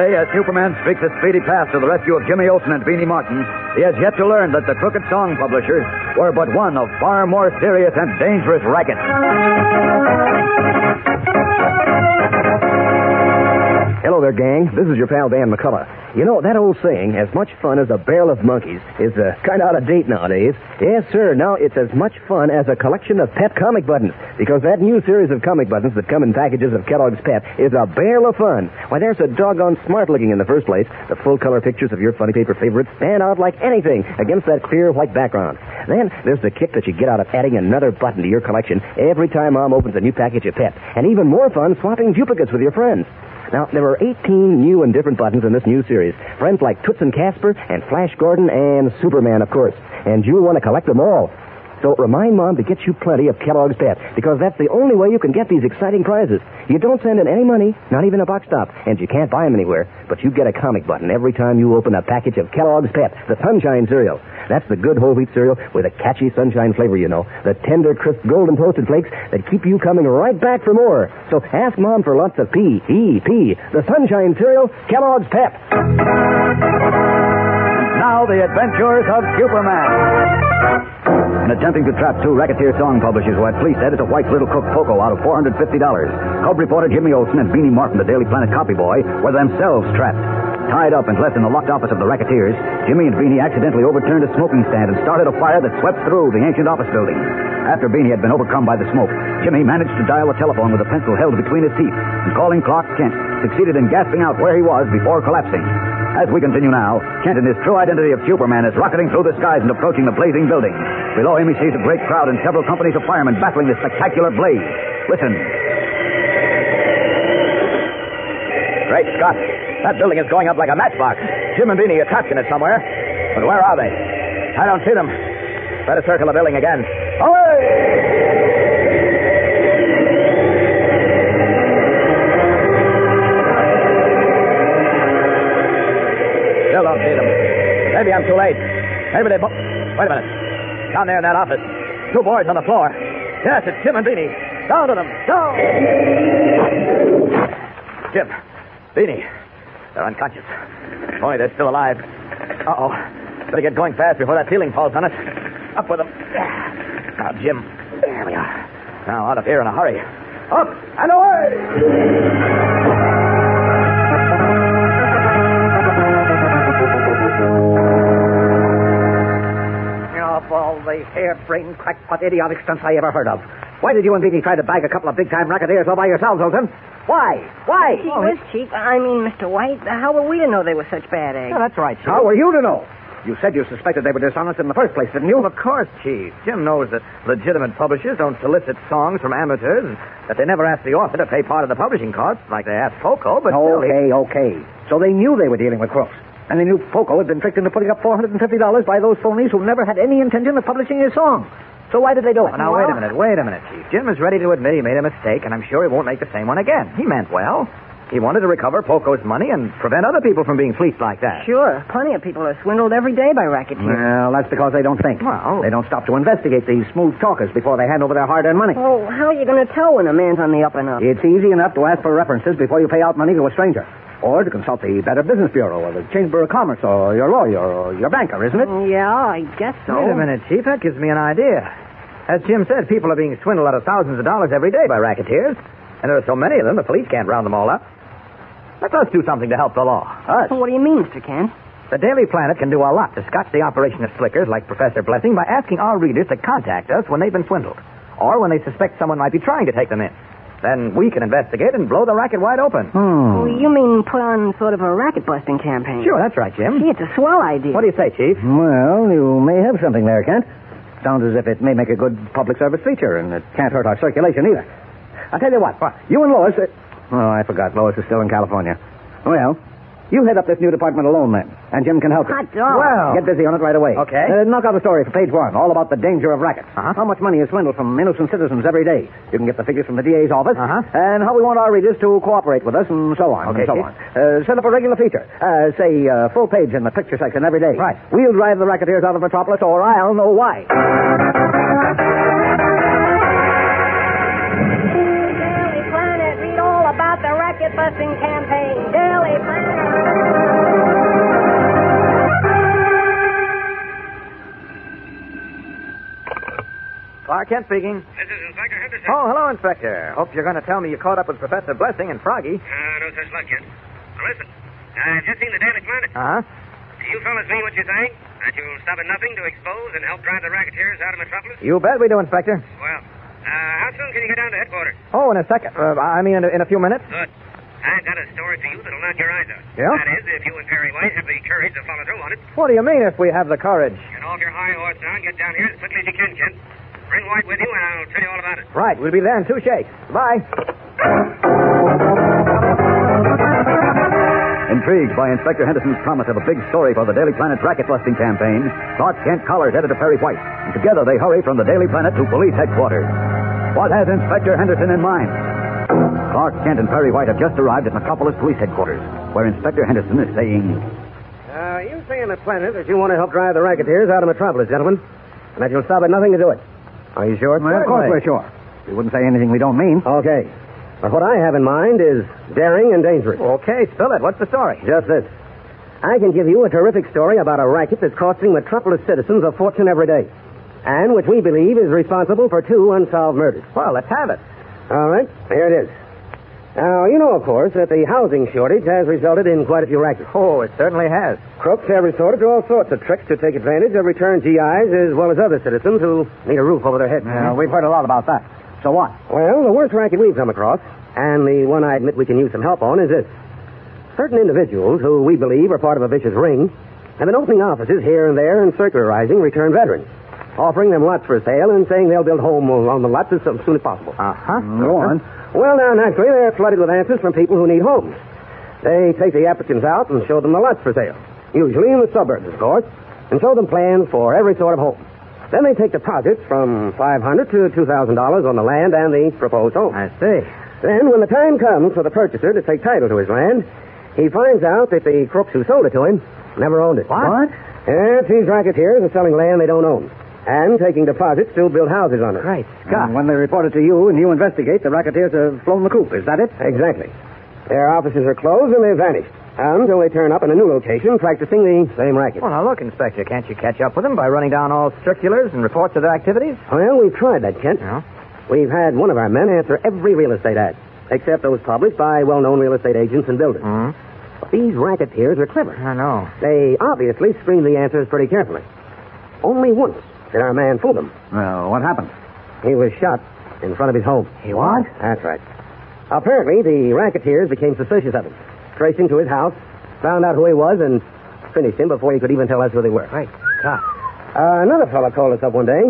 Today, as Superman streaks a speedy path to the rescue of Jimmy Olsen and Beanie Martin, he has yet to learn that the crooked song publishers were but one of far more serious and dangerous rackets. Hello there, gang. This is your pal Dan McCullough. You know, that old saying, as much fun as a barrel of monkeys, is uh, kind of out of date nowadays. Yes, sir. Now it's as much fun as a collection of Pep comic buttons, because that new series of comic buttons that come in packages of Kellogg's Pep is a barrel of fun. Why, they're so doggone smart looking in the first place. The full color pictures of your funny paper favorites stand out like anything against that clear white background. Then there's the kick that you get out of adding another button to your collection every time Mom opens a new package of Pep, and even more fun swapping duplicates with your friends. Now, there are 18 new and different buttons in this new series. Friends like Toots and Casper, and Flash Gordon, and Superman, of course. And you'll want to collect them all. So remind Mom to get you plenty of Kellogg's Pep, because that's the only way you can get these exciting prizes. You don't send in any money, not even a box top, and you can't buy them anywhere, but you get a comic button every time you open a package of Kellogg's Pep, the Sunshine cereal. That's the good whole wheat cereal with a catchy sunshine flavor, you know. The tender, crisp, golden toasted flakes that keep you coming right back for more. So ask Mom for lots of P, E, P, the sunshine cereal, Kellogg's Pep. Now, the adventures of Superman. In attempting to trap two racketeer song publishers who had fleeced Editor White's Little Cook Poco out of $450, Cub reporter Jimmy Olsen and Beanie Martin, the Daily Planet copy boy, were themselves trapped. Tied up and left in the locked office of the racketeers, Jimmy and Beanie accidentally overturned a smoking stand and started a fire that swept through the ancient office building. After Beanie had been overcome by the smoke, Jimmy managed to dial a telephone with a pencil held between his teeth and calling Clark Kent, succeeded in gasping out where he was before collapsing. As we continue now, Kent in his true identity of Superman is rocketing through the skies and approaching the blazing building. Below him he sees a great crowd and several companies of firemen battling the spectacular blaze. Listen. Great Scott. That building is going up like a matchbox. Jim and Beanie are touching it somewhere. But where are they? I don't see them. Better circle the building again. Away! Maybe I'm too late. Maybe they. Bo- Wait a minute. Down there in that office. Two boys on the floor. Yes, it's Jim and Beanie. Down to them. Down! Jim. Beanie. They're unconscious. Only they're still alive. Uh-oh. Better get going fast before that ceiling falls on us. Up with them. Now, Jim. There we are. Now, out of here in a hurry. Up and away! The harebrained, crackpot, idiotic stunts I ever heard of. Why did you and Beanie try to bag a couple of big-time racketeers all by yourselves, Olsen? Why? Why? Gee whiz, Chief. I mean, Mr. White, how were we to know they were such bad eggs? that's right, Chief. How were you to know? You said you suspected they were dishonest in the first place, didn't you? Of course, Chief. Jim knows that legitimate publishers don't solicit songs from amateurs and that they never ask the author to pay part of the publishing costs like they asked Poco, but still he- Okay, okay. So they knew they were dealing with crooks. And they knew Poco had been tricked into putting up $450 by those phonies who never had any intention of publishing his song. So why did they do it? Now, wait a minute, wait a minute, Chief. Jim is ready to admit he made a mistake, and I'm sure he won't make the same one again. He meant well. He wanted to recover Poco's money and prevent other people from being fleeced like that. Sure. Plenty of people are swindled every day by racketeers. Well, that's because they don't think. Well, They don't stop to investigate these smooth talkers before they hand over their hard-earned money. Oh, how are you going to tell when a man's on the up and up? It's easy enough to ask for references before you pay out money to a stranger. Or to consult the Better Business Bureau or the Chamber of Commerce or your lawyer or your banker, isn't it? Mm, yeah, I guess so. Wait a minute, Chief. That gives me an idea. As Jim said, people are being swindled out of thousands of dollars every day by racketeers. And there are so many of them, the police can't round them all up. Let us do something to help the law. Us? What do you mean, Mr. Kent? The Daily Planet can do a lot to scotch the operation of slickers like Professor Blessing by asking our readers to contact us when they've been swindled. Or when they suspect someone might be trying to take them in. Then we can investigate and blow the racket wide open. Oh, you mean put on sort of a racket busting campaign? Sure, that's right, Jim. Gee, it's a swell idea. What do you say, Chief? Well, you may have something there, Kent. Sounds as if it may make a good public service feature, and it can't hurt our circulation either. I'll tell you what. You and Lois. Uh... Oh, I forgot. Lois is still in California. Well, you head up this new department alone, then, and Jim can help you. Hot dog. Well. Get busy on it right away. Okay. Uh, knock out a story for page one, all about the danger of rackets. Uh-huh. How much money is swindled from innocent citizens every day. You can get the figures from the DA's office. Uh-huh. And how we want our readers to cooperate with us, and so on, Okay, and so on. Uh, set up a regular feature. Uh, say, uh, full page in the picture section every day. Right. We'll drive the racketeers out of Metropolis, or I'll know why. Daily Planet, read all about the racket busting campaign. Clark Kent speaking. This is Inspector Henderson. Oh, hello, Inspector. Hope you're going to tell me you caught up with Professor Blessing and Froggy. Uh, no such luck yet. Now, listen. I've just seen the damage Planet. Uh-huh. Do you fellas mean what you're saying? That you'll stop at nothing to expose and help drive the racketeers out of Metropolis? You bet we do, Inspector. Well, uh, how soon can you get down to headquarters? Oh, in a second. Uh, I mean, in a, in a few minutes. Good. I've got a story for you that'll knock your eyes out. Yeah? That is, if you and Perry White have the courage to follow through on it. What do you mean if we have the courage? Get off your high horse now and get down here as quickly as you can, Kent. Bring White with you, and I'll tell you all about it. Right, we'll be there in two shakes. Bye. Intrigued by Inspector Henderson's promise of a big story for the Daily Planet's racket busting campaign, Clark Kent collars editor Perry White, and together they hurry from the Daily Planet to police headquarters. What has Inspector Henderson in mind? Clark Kent and Perry White have just arrived at Metropolis Police Headquarters, where Inspector Henderson is saying, Uh, you say in the Planet that you want to help drive the racketeers out of Metropolis, gentlemen, and that you'll stop at nothing to do it. Are you sure? Well, of course we're sure. We wouldn't say anything we don't mean. Okay. But what I have in mind is daring and dangerous. Okay, spill it. What's the story? Just this. I can give you a terrific story about a racket that's costing Metropolis citizens a fortune every day, and which we believe is responsible for two unsolved murders. Well, let's have it. All right, here it is. Now, you know, of course, that the housing shortage has resulted in quite a few rackets. Oh, it certainly has. Crooks have resorted to all sorts of tricks to take advantage of returned GIs as well as other citizens who need a roof over their heads. Yeah, we've heard a lot about that. So what? Well, the worst racket we've come across, and the one I admit we can use some help on, is this. Certain individuals who we believe are part of a vicious ring have been opening offices here and there and circularizing returned veterans, offering them lots for sale and saying they'll build home on the lots as soon as possible. Uh-huh. Go on. Well, now, naturally, they're flooded with answers from people who need homes. They take the applicants out and show them the lots for sale, usually in the suburbs, of course, and show them plans for every sort of home. Then they take deposits from five hundred to two thousand dollars on the land and the proposed home. I see. Then, when the time comes for the purchaser to take title to his land, he finds out that the crooks who sold it to him never owned it. What? Yes, these racketeers are selling land they don't own. And taking deposits to build houses on it. Right, Scott. And when they report it to you and you investigate, the racketeers have flown the coop. Is that it? Exactly. Their offices are closed and they've vanished. Until they turn up in a new location practicing the same racket. Well, now look, Inspector. Can't you catch up with them by running down all circulars and reports of their activities? Well, we've tried that, Kent. Yeah? We've had one of our men answer every real estate ad, except those published by well-known real estate agents and builders. Mm-hmm. But these racketeers are clever. I know. They obviously screened the answers pretty carefully. Only once did our man fool them. Well, what happened? He was shot in front of his home. He was? That's right. Apparently, the racketeers became suspicious of him, traced him to his house, found out who he was, and finished him before he could even tell us who they were. Right. God. Uh, another fellow called us up one day.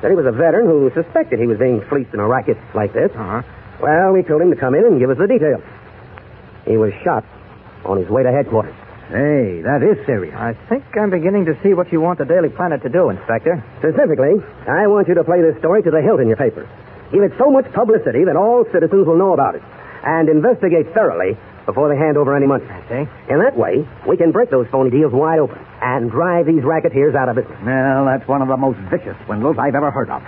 Said he was a veteran who suspected he was being fleeced in a racket like this. Uh-huh. Well, we told him to come in and give us the details. He was shot on his way to headquarters. Hey, that is serious. I think I'm beginning to see what you want the Daily Planet to do, Inspector. Specifically, I want you to play this story to the hilt in your paper. Give it so much publicity that all citizens will know about it. And investigate thoroughly before they hand over any money. I see. In that way, we can break those phony deals wide open and drive these racketeers out of business. Well, that's one of the most vicious swindles I've ever heard of.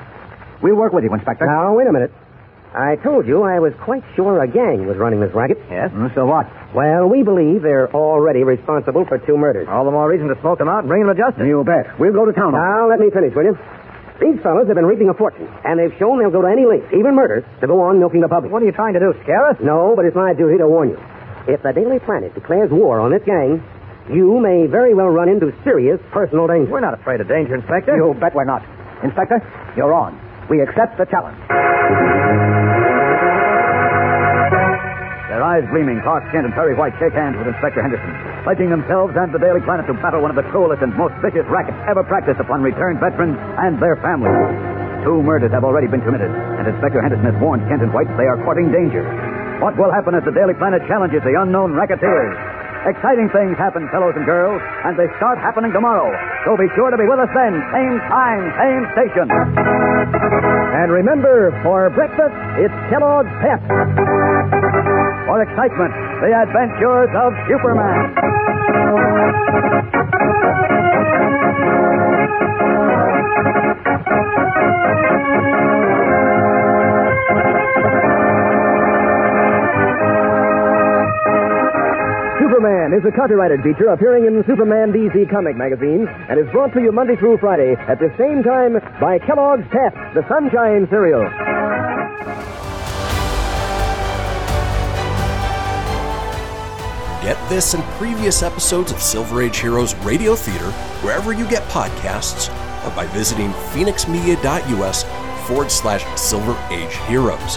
We'll work with you, Inspector. Now, wait a minute. I told you I was quite sure a gang was running this racket. Yes? Mm, so what? Well, we believe they're already responsible for two murders. All the more reason to smoke them out and bring them to justice. You bet. We'll go to town. Now, let me finish, will you? These fellows have been reaping a fortune, and they've shown they'll go to any length, even murder, to go on milking the public. What are you trying to do, scare us? No, but it's my duty to warn you. If the Daily Planet declares war on this gang, you may very well run into serious personal danger. We're not afraid of danger, Inspector. You bet we're not. Inspector, you're on. We accept the challenge. Their eyes gleaming, Clark Kent and Perry White shake hands with Inspector Henderson, pledging themselves and the Daily Planet to battle one of the cruelest and most vicious rackets ever practiced upon returned veterans and their families. Two murders have already been committed, and Inspector Henderson has warned Kent and White they are courting danger. What will happen as the Daily Planet challenges the unknown racketeers? Exciting things happen, fellows and girls, and they start happening tomorrow. So be sure to be with us then, same time, same station. And remember, for breakfast, it's Kellogg's Pep. For excitement, the adventures of Superman. Superman is a copyrighted feature appearing in Superman DC comic magazines and is brought to you Monday through Friday at the same time by Kellogg's Pep, the Sunshine Cereal. Get this and previous episodes of Silver Age Heroes Radio Theater wherever you get podcasts or by visiting fenixmedia.us forward slash Silver Age Heroes.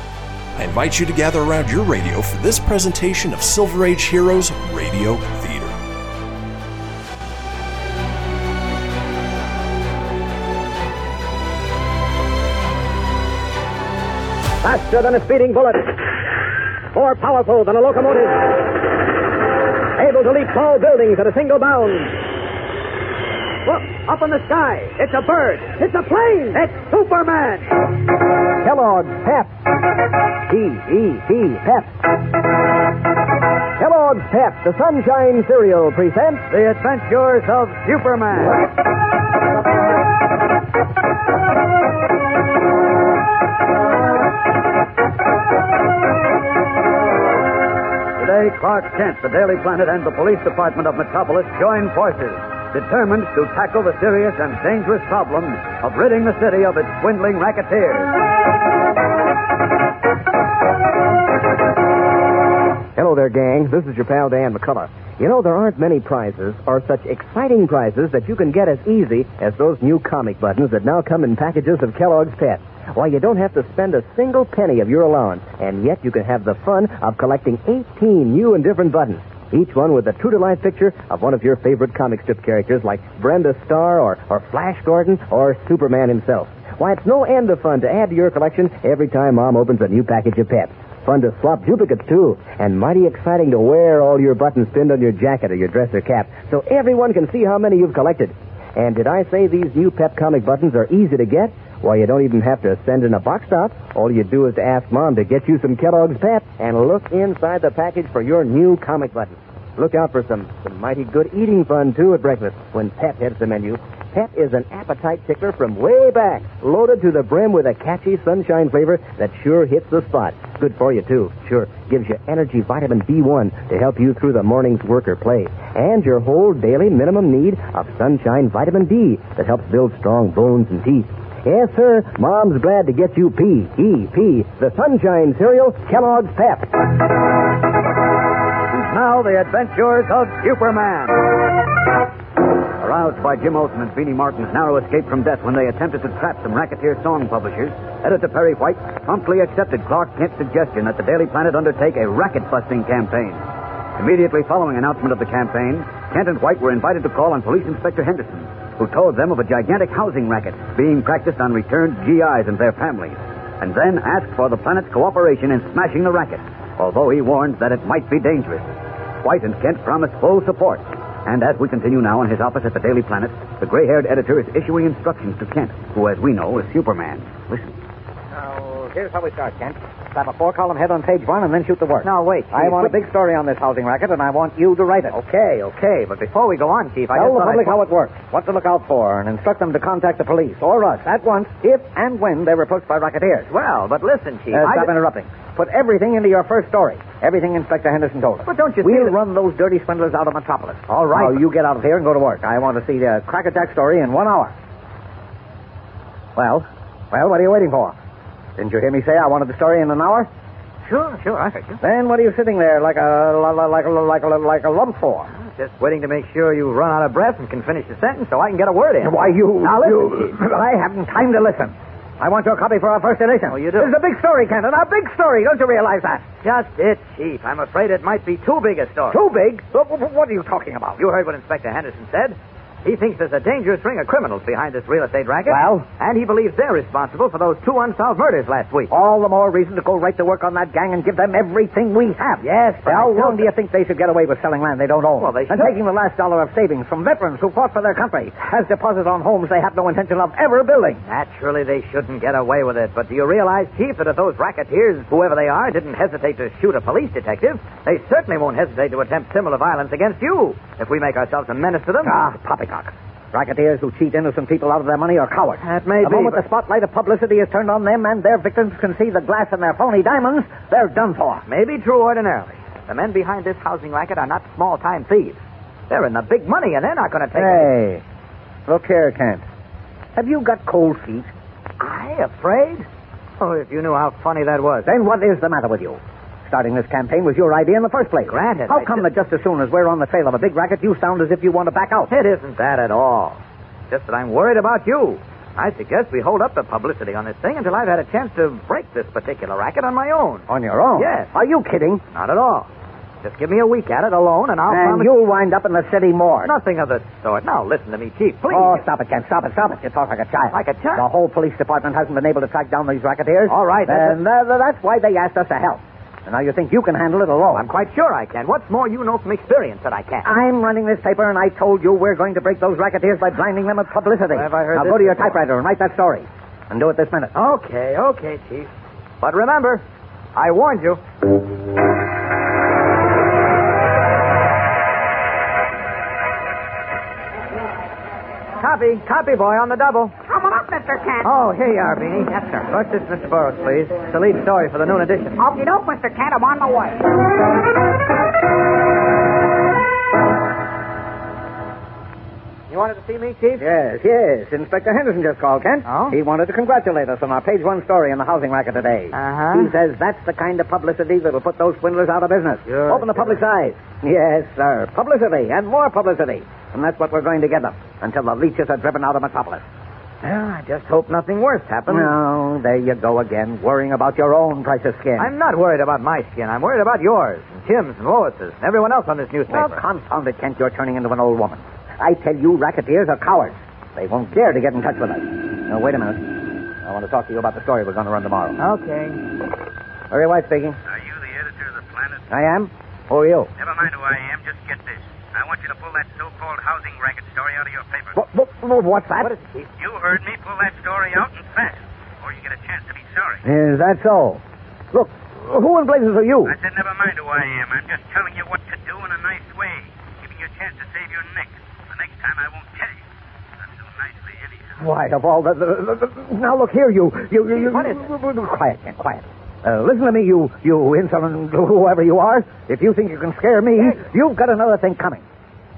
I invite you to gather around your radio for this presentation of Silver Age Heroes Radio Theater. Faster than a speeding bullet. More powerful than a locomotive. Able to leap tall buildings at a single bound. Whoop! up in the sky. It's a bird. It's a plane. It's Superman. Kellogg's Pep. P-E-P, Pep. Kellogg's Pep, the Sunshine Cereal, presents The Adventures of Superman. Today, Clark Kent, the Daily Planet, and the Police Department of Metropolis join forces, determined to tackle the serious and dangerous problem of ridding the city of its swindling racketeers. Hello there, gang. This is your pal Dan McCullough. You know, there aren't many prizes or such exciting prizes that you can get as easy as those new comic buttons that now come in packages of Kellogg's Pep. Why, you don't have to spend a single penny of your allowance, and yet you can have the fun of collecting 18 new and different buttons. Each one with a true to life picture of one of your favorite comic strip characters like Brenda Starr or, or Flash Gordon or Superman himself. Why, it's no end of fun to add to your collection every time Mom opens a new package of Peps. Fun to swap duplicates, too. And mighty exciting to wear all your buttons pinned on your jacket or your dress or cap so everyone can see how many you've collected. And did I say these new Pep comic buttons are easy to get? Why, you don't even have to send in a box top. All you do is ask Mom to get you some Kellogg's Pep and look inside the package for your new comic button. Look out for some, some mighty good eating fun, too, at breakfast when Pep hits the menu. Pep is an appetite tickler from way back, loaded to the brim with a catchy sunshine flavor that sure hits the spot. Good for you, too. Sure, gives you energy vitamin B1 to help you through the morning's work or play. And your whole daily minimum need of sunshine vitamin D that helps build strong bones and teeth. Yes, sir, Mom's glad to get you P-E-P, the sunshine cereal, Kellogg's Pep. Now, the adventures of Superman. Aroused by Jim Olsen and Beanie Martin's narrow escape from death when they attempted to trap some racketeer song publishers, Editor Perry White promptly accepted Clark Kent's suggestion that the Daily Planet undertake a racket-busting campaign. Immediately following announcement of the campaign, Kent and White were invited to call on Police Inspector Henderson, who told them of a gigantic housing racket being practiced on returned GIs and their families, and then asked for the planet's cooperation in smashing the racket, although he warned that it might be dangerous. White and Kent promised full support. And as we continue now in his office at the Daily Planet, the gray haired editor is issuing instructions to Kent, who, as we know, is Superman. Listen. Here's how we start, Kent. Slap a four column head on page one and then shoot the work. Now, wait, I Chief, want a big story on this housing racket, and I want you to write it. Okay, okay, but before we go on, Chief, I Tell the public I'd- how it works, what to look out for, and instruct them to contact the police or us at once if and when they're approached by racketeers. Well, but listen, Chief. Uh, I stop di- interrupting. Put everything into your first story. Everything Inspector Henderson told us. But don't you We'll that- run those dirty swindlers out of Metropolis. All right, Now, but- you get out of here and go to work. I want to see the crack attack story in one hour. Well, well, what are you waiting for? Didn't you hear me say I wanted the story in an hour? Sure, sure, I heard you. Then what are you sitting there like a like a like a like a lump for? Just waiting to make sure you run out of breath and can finish the sentence so I can get a word in. Why you? Now listen, you- I haven't time to listen. I want your copy for our first edition. Oh, you do? This is a big story, Kenton. A big story. Don't you realize that? Just it, Chief. I'm afraid it might be too big a story. Too big? What, are you talking about? You heard what Inspector Henderson said. He thinks there's a dangerous ring of criminals behind this real estate racket. Well? And he believes they're responsible for those two unsolved murders last week. All the more reason to go right to work on that gang and give them everything we have. Yes, but How long do you think they should get away with selling land they don't own? Well, they and taking the last dollar of savings from veterans who fought for their country as deposits on homes they have no intention of ever building. Naturally, they shouldn't get away with it. But do you realize, Chief, that if those racketeers, whoever they are, didn't hesitate to shoot a police detective, they certainly won't hesitate to attempt similar violence against you if we make ourselves a menace to them? Ah, poppycock. Racketeers who cheat innocent people out of their money are cowards. That may the be, moment but- the spotlight of publicity is turned on them and their victims can see the glass in their phony diamonds, they're done for. Maybe true ordinarily. The men behind this housing racket are not small-time thieves. They're in the big money, and they're not going to take it. Hey, look here, Kent. Have you got cold feet? I afraid? Oh, if you knew how funny that was. Then what is the matter with you? Starting this campaign was your idea in the first place. Granted, How I come just- that just as soon as we're on the trail of a big racket, you sound as if you want to back out? It isn't that at all. Just that I'm worried about you. I suggest we hold up the publicity on this thing until I've had a chance to break this particular racket on my own. On your own? Yes. Are you kidding? Not at all. Just give me a week at it alone, and I'll and promise you'll wind up in the city morgue. nothing of the sort. Now listen to me, Chief, please. Oh, stop it, Kent. Stop it, stop it. You talk like a child. Like a child? The whole police department hasn't been able to track down these racketeers. All right, that's And uh, that's why they asked us to help. And now you think you can handle it alone. I'm quite sure I can. What's more, you know from experience that I can. I'm running this paper, and I told you we're going to break those racketeers by blinding them with publicity. Have I heard now go to your before? typewriter and write that story. And do it this minute. Okay, okay, Chief. But remember, I warned you. Copy, copy, boy, on the double. Coming up, Mr. Kent. Oh, here you are, Beanie. Yes, sir. What's this, Mr. Burroughs, please? It's the lead story for the noon edition. Okie doke, Mr. Kent. I'm on my way. You wanted to see me, Chief? Yes, yes. Inspector Henderson just called, Kent. Oh? He wanted to congratulate us on our page one story in the housing racket today. Uh-huh. He says that's the kind of publicity that'll put those swindlers out of business. Sure, Open the public's eyes. Yes, sir. Publicity and more publicity. And that's what we're going to get them until the leeches are driven out of Metropolis. Well, I just hope nothing worse happens. No, there you go again, worrying about your own precious skin. I'm not worried about my skin. I'm worried about yours, and Tim's, and Lois's, and everyone else on this Well, newspaper. confound it, Kent, you're turning into an old woman. I tell you, racketeers are cowards. They won't dare to get in touch with us. Now, wait a minute. I want to talk to you about the story we're going to run tomorrow. okay. Perry White speaking. Are you the editor of the Planet? I am. Who are you? Never mind who I am. Just get this. I want you to pull that so-called housing racket story out of your paper. What, what, what- what's that? What is? You heard me. Pull that story out and fast, or you get a chance to be sorry. Is that so? Look, who in blazes are you? I said never mind who I am. I'm just telling you what to do in a nice way, giving you a chance to save your neck. The time I won't tell you. Not so nicely, anyhow. Why, of all the, the, the, the- now look here, you, you, you, you What is it? Quiet, Kent, quiet. Uh, listen to me, you, you insolent whoever you are. If you think you can scare me, you've got another thing coming.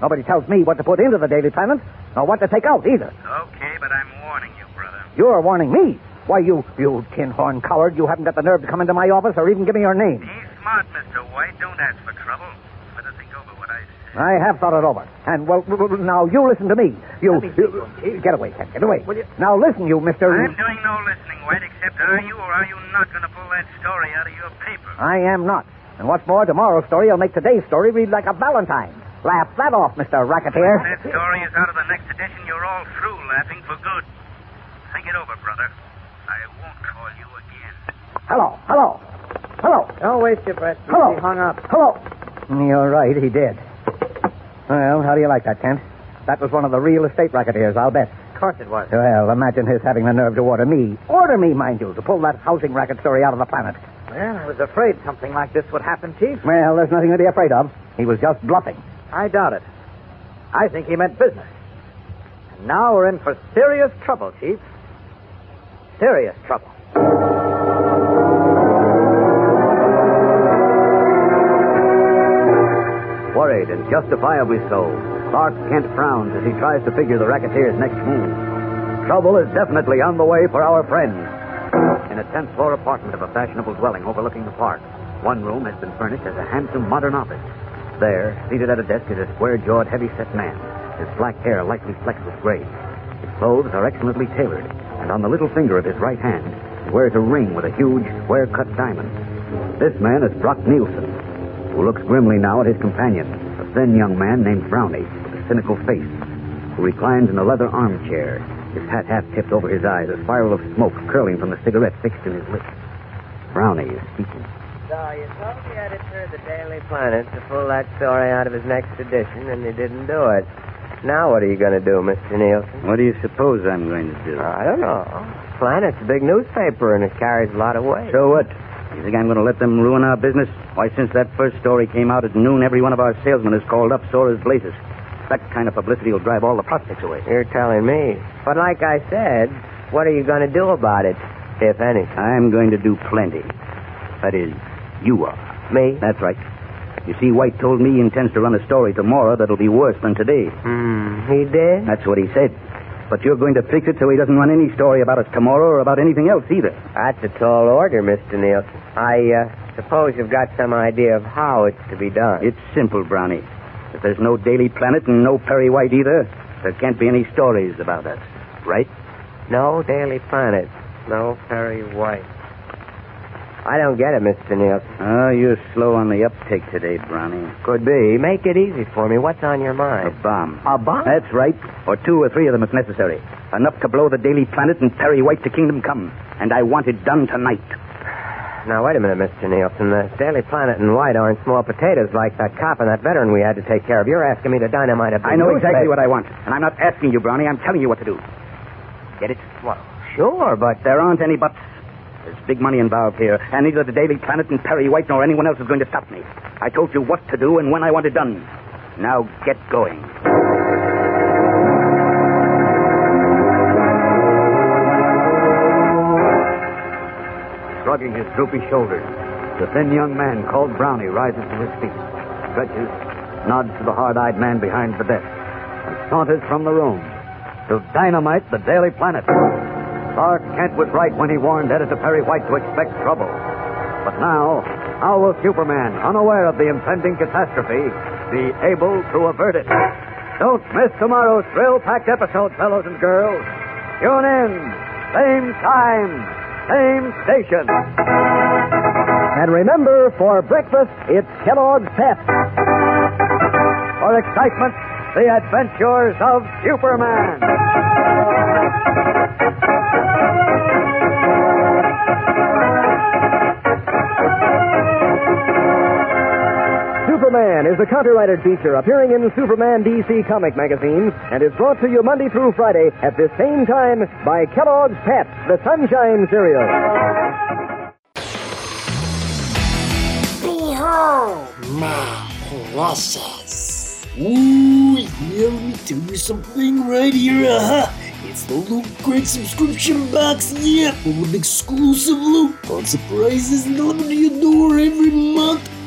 Nobody tells me what to put into the Daily Planet, nor what to take out either. Okay, but I'm warning you, brother. You're warning me. Why, you, you tin horn coward, you haven't got the nerve to come into my office or even give me your name. Be smart, Mr. White. Don't ask for trouble. Better think over what I have thought it over. And, well, w- w- now you listen to me. You, you get away, Kent, get away. will you? Now listen, you, Mr. I'm doing no listening, White, except are you or are you not going to pull that story out of your paper? I am not. And what's more, tomorrow's story will make today's story read like a Valentine. Laugh that off, Mr. If that story is out of the next edition, you're all through laughing for good. Think it over, brother. I won't call you again. Hello, hello, hello. Don't waste your breath. Hello. He hung up. Hello. You're right, he did. Well, how do you like that, Kent? That was one of the real estate racketeers, I'll bet. Of course it was. Well, imagine his having the nerve to order me. Order me, mind you, to pull that housing racket story out of the planet. Well, I was afraid something like this would happen, Chief. Well, there's nothing to be afraid of. He was just bluffing. I doubt it. I think he meant business. And now we're in for serious trouble, Chief. Serious trouble. Worried and justifiably so, Clark Kent frowns as he tries to figure the racketeer's next move. Trouble is definitely on the way for our friends. In a 10th floor apartment of a fashionable dwelling overlooking the park, one room has been furnished as a handsome modern office. There, seated at a desk, is a square jawed, heavy set man, his black hair lightly flecked with gray. His clothes are excellently tailored, and on the little finger of his right hand, he wears a ring with a huge, square cut diamond. This man is Brock Nielsen, who looks grimly now at his companion, a thin young man named Brownie, with a cynical face, who reclines in a leather armchair, his hat half tipped over his eyes, a spiral of smoke curling from the cigarette fixed in his lips. Brownie is speaking. So you told the editor of the Daily Planet to pull that story out of his next edition, and he didn't do it. Now what are you going to do, Mr. Nielsen? What do you suppose I'm going to do? I don't know. Planet's a big newspaper, and it carries a lot of weight. So what? You think I'm going to let them ruin our business? Why, since that first story came out at noon, every one of our salesmen is called up sore as blazes. That kind of publicity will drive all the prospects away. You're telling me. But like I said, what are you going to do about it, if anything? I'm going to do plenty. That is, you are. Me? That's right. You see, White told me he intends to run a story tomorrow that'll be worse than today. Hmm, he did? That's what he said. But you're going to fix it so he doesn't run any story about us tomorrow or about anything else either. That's a tall order, Mr. Nielsen. I uh, suppose you've got some idea of how it's to be done. It's simple, Brownie. If there's no Daily Planet and no Perry White either, there can't be any stories about us. Right? No Daily Planet. No Perry White. I don't get it, Mr. Nielsen. Oh, ah, you're slow on the uptake today, Brownie. Could be. Make it easy for me. What's on your mind? A bomb. A bomb? That's right. Or two or three of them if necessary. Enough to blow the Daily Planet and Perry White to kingdom come. And I want it done tonight. Now, wait a minute, Mr. Nielsen. The Daily Planet and White aren't small potatoes like that cop and that veteran we had to take care of. You're asking me to dynamite a big I know exactly what I want. And I'm not asking you, Brownie. I'm telling you what to do. Get it? Well, sure, but There aren't any buts. There's big money involved here, and neither the Daily Planet and Perry White nor anyone else is going to stop me. I told you what to do and when I want it done. Now get going. Shrugging his droopy shoulders, the thin young man called Brownie rises to his feet, stretches, nods to the hard-eyed man behind the desk, and saunters from the room to dynamite the Daily Planet. Clark Kent was right when he warned Editor Perry White to expect trouble. But now, how will Superman, unaware of the impending catastrophe, be able to avert it? Don't miss tomorrow's thrill-packed episode, fellows and girls. Tune in, same time, same station. And remember, for breakfast, it's Kellogg's Pep. For excitement, the adventures of Superman. Superman is a copyrighted feature appearing in Superman DC comic magazines and is brought to you Monday through Friday at this same time by Kellogg's Pep, the Sunshine Cereal. Behold my process. Ooh, yeah, let me tell you something right here. Uh-huh. It's the Loot Crate subscription box, yeah, full of exclusive loot, fun surprises delivered to your door every month.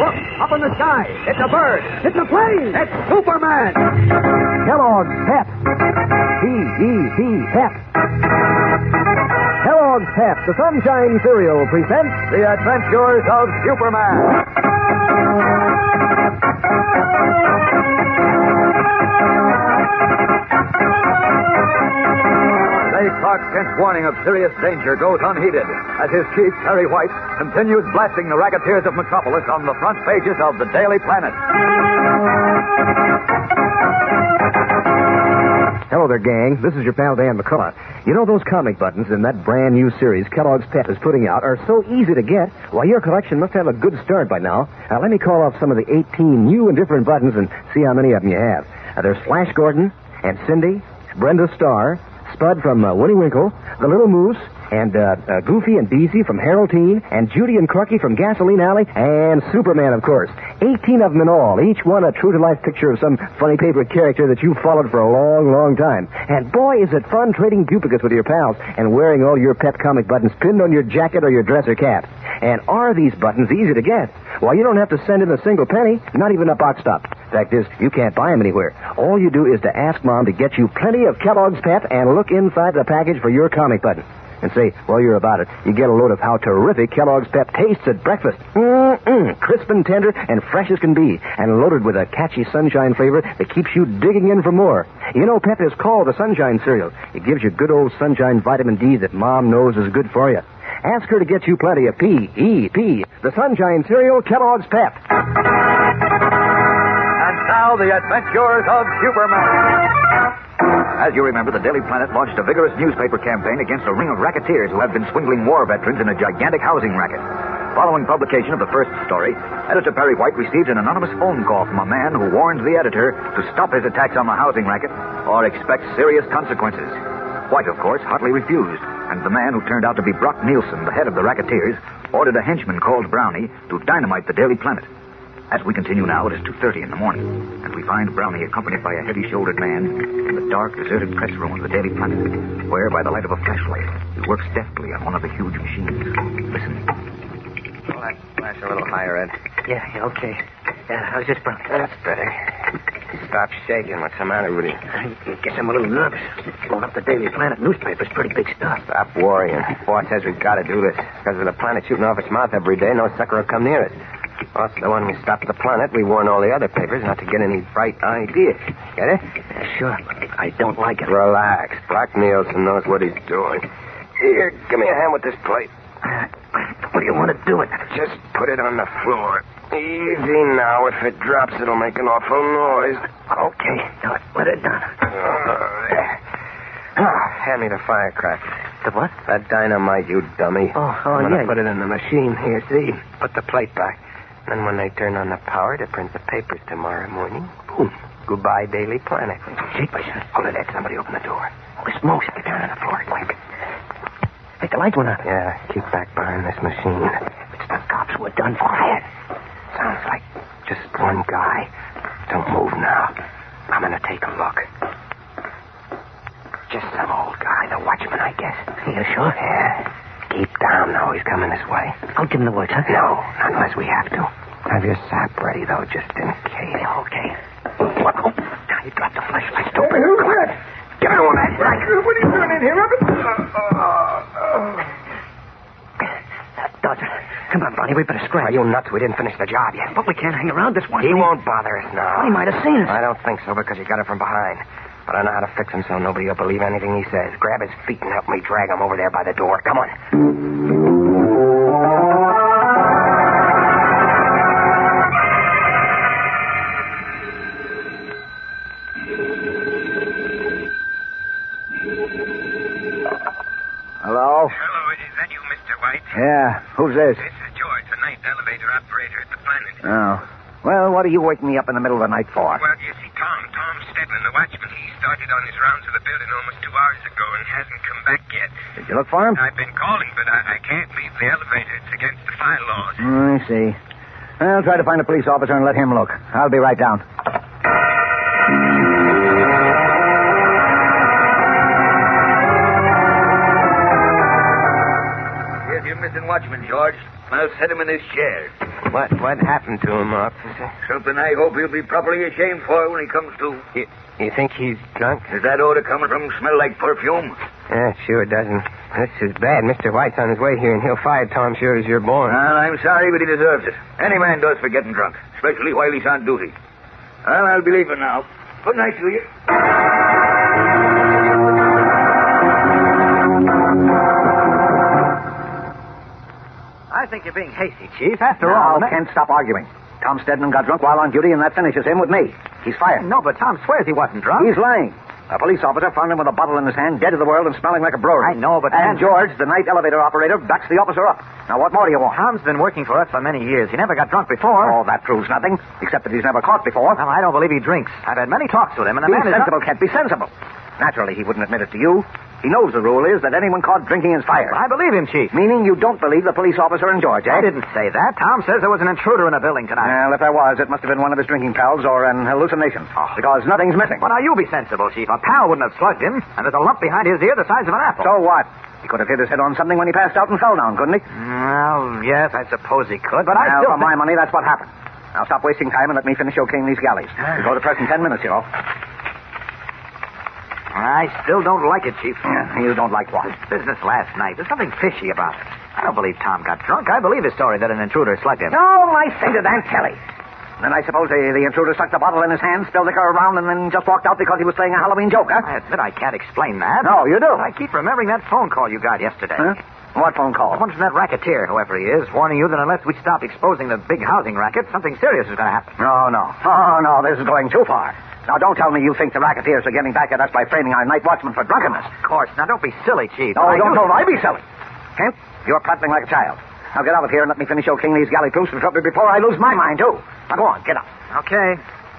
Look, up in the sky. It's a bird. It's a plane. It's Superman. Kellogg's Pep. P-E-P Pep. Kellogg's Pep, the Sunshine Cereal, presents The Adventures of Superman. Clark Kent's warning of serious danger goes unheeded as his chief, Perry White, continues blasting the racketeers of Metropolis on the front pages of the Daily Planet. Hello there, gang. This is your pal Dan McCullough. You know those comic buttons in that brand new series Kellogg's Pep is putting out are so easy to get. Why, your collection must have a good start by now. Now, let me call off some of the 18 new and different buttons and see how many of them you have. Uh, there's Flash Gordon and Cindy, Brenda Starr, Spud from uh, Winnie Winkle, The Little Moose, and uh, uh, Goofy and Beezy from Harold Teen, and Judy and Clucky from Gasoline Alley, and Superman, of course. 18 of them in all, each one a true-to-life picture of some funny paper character that you've followed for a long, long time. And boy, is it fun trading duplicates with your pals and wearing all your pep comic buttons pinned on your jacket or your dress or cap. And are these buttons easy to get? Well, you don't have to send in a single penny, not even a box stop. Fact is, you can't buy them anywhere. All you do is to ask Mom to get you plenty of Kellogg's Pep and look inside the package for your comic button. And say, while you're about it, you get a load of how terrific Kellogg's Pep tastes at breakfast. Mm-mm, crisp and tender and fresh as can be, and loaded with a catchy sunshine flavor that keeps you digging in for more. You know, Pep is called the sunshine cereal. It gives you good old sunshine vitamin D that Mom knows is good for you. Ask her to get you plenty of P-E-P, the sunshine cereal Kellogg's Pep. And now, the adventures of Superman. As you remember, the Daily Planet launched a vigorous newspaper campaign against a ring of racketeers who have been swindling war veterans in a gigantic housing racket. Following publication of the first story, editor Perry White received an anonymous phone call from a man who warned the editor to stop his attacks on the housing racket or expect serious consequences. White, of course, hotly refused, and the man who turned out to be Brock Nielsen, the head of the racketeers, ordered a henchman called Brownie to dynamite the Daily Planet. As we continue now, it is 2.30 in the morning, and we find Brownie accompanied by a heavy-shouldered man in the dark, deserted press room of the Daily Planet, where, by the light of a flashlight, he works deftly on one of the huge machines. Listen. Pull that flash a little higher, Ed. Yeah, yeah, okay. Yeah, how's this, Brown? That's better. Stop shaking. What's the matter with you? I guess I'm a little nervous. Blowing up the Daily Planet newspaper's pretty big stuff. Stop worrying. Boss says we've got to do this. Because of the planet shooting off its mouth every day, no sucker will come near us. Boss, so when we stop the planet, we warn all the other papers not to get any bright ideas. Get it? Yeah, sure, but I don't like it. Relax. Brock Nielsen knows what he's doing. Here, give me a hand with this plate. What do you want to do with it? Just put it on the floor. Easy now. If it drops, it'll make an awful noise. Okay. Let it down. Oh, there. Ah, hand me the firecracker. The what? That dynamite, you dummy. Oh, oh, I'm gonna yeah. put it in the machine. Here, see? Put the plate back. Then when they turn on the power to print the papers tomorrow morning, boom. Goodbye, Daily Planet. Jeepers. Hold it, Ed. Somebody open the door. Holy smokes. Get down on the floor, quick. Hey, the lights went out. Yeah, keep back behind this machine. It's the cops. We're done for. Quiet. Sounds like just one guy. Don't move now. I'm gonna take a look. Just some old guy, the watchman, I guess. You sure? Yeah. Keep down though. He's coming this way. I'll give him the word, huh? No, not unless we have to. Have your sap ready, though, just in case. Okay. What? Oh, now you dropped the flashlight. Stupid. Come on. Give it to him, Ed. Right. What are you doing in here, Robert? That does it. Come on, Bonnie. We better scram. Are you nuts? We didn't finish the job yet. But we can't hang around this one. He won't bother us now. Well, he might have seen us. I don't think so because he got it from behind. But I know how to fix him so nobody will believe anything he says. Grab his feet and help me drag him over there by the door. Come on. Hello? Hello, is that you, Mr. White? Yeah. Who's this? It's uh, George, the night elevator operator at the planet. Oh. Well, what are you waking me up in the middle of the night for? Well, you see, Tom, Tom Stedman, the watchman, he started on his rounds of the building almost two hours ago and hasn't come back yet. Did you look for him? I've been calling, but I, I can't leave the elevator. It's against the fire laws. Mm, I see. I'll try to find a police officer and let him look. I'll be right down. Here's your missing watchman, George. I'll set him in his chair. What what happened to him, officer? Something I hope he'll be properly ashamed for when he comes to. You, you think he's drunk? Does that odor coming from him smell like perfume? Yeah, sure doesn't. This is bad. Mr. White's on his way here, and he'll fire Tom sure as you're born. Well, I'm sorry, but he deserves it. Any man does for getting drunk, especially while he's on duty. Well, I'll be leaving now. Good night to you. Think you're being hasty, Chief. After now, all, ma- can't stop arguing. Tom Stedman got drunk while on duty, and that finishes him with me. He's fired. No, but Tom swears he wasn't drunk. He's lying. A police officer found him with a bottle in his hand, dead to the world and smelling like a brewery. I know, but And George, the night elevator operator, backs the officer up. Now, what more do you want? Tom's been working for us for many years. He never got drunk before. Oh, that proves nothing, except that he's never caught before. Well, I don't believe he drinks. I've had many talks with him, and the Be man is sensible, Kent. Be sensible. Naturally, he wouldn't admit it to you. He knows the rule is that anyone caught drinking is fired. I believe him, Chief. Meaning you don't believe the police officer in George, eh? I didn't say that. Tom says there was an intruder in the building tonight. Well, if there was, it must have been one of his drinking pals or an hallucination. Because nothing's missing. Well, now you be sensible, Chief. A pal wouldn't have slugged him, and there's a lump behind his ear the size of an apple. So what? He could have hit his head on something when he passed out and fell down, couldn't he? Well, yes, I suppose he could, but I well, still for my money, that's what happened. Now stop wasting time and let me finish okaying these galleys. We go to press in ten minutes, you know. I still don't like it, Chief. Yeah, you don't like what? This business last night. There's something fishy about it. I don't believe Tom got drunk. I believe his story that an intruder slugged him. No, I say to Aunt Kelly. Then I suppose the, the intruder stuck the bottle in his hand, spilled liquor around, and then just walked out because he was playing a Halloween joke, huh? I admit I can't explain that. No, you do. But I keep remembering that phone call you got yesterday. Huh? What phone call? The one from that racketeer, whoever he is, warning you that unless we stop exposing the big housing racket, something serious is going to happen. No, no. Oh, no, this is going too far. Now, don't tell me you think the racketeers are getting back at us by framing our night watchman for drunkenness. Of course. Now, don't be silly, Chief. No, I don't, do- don't I be silly. Kent, you're prattling like a child. Now get out of here and let me finish choking these galley proofs and trouble before I lose my mind, too. Now go on, get up. Okay.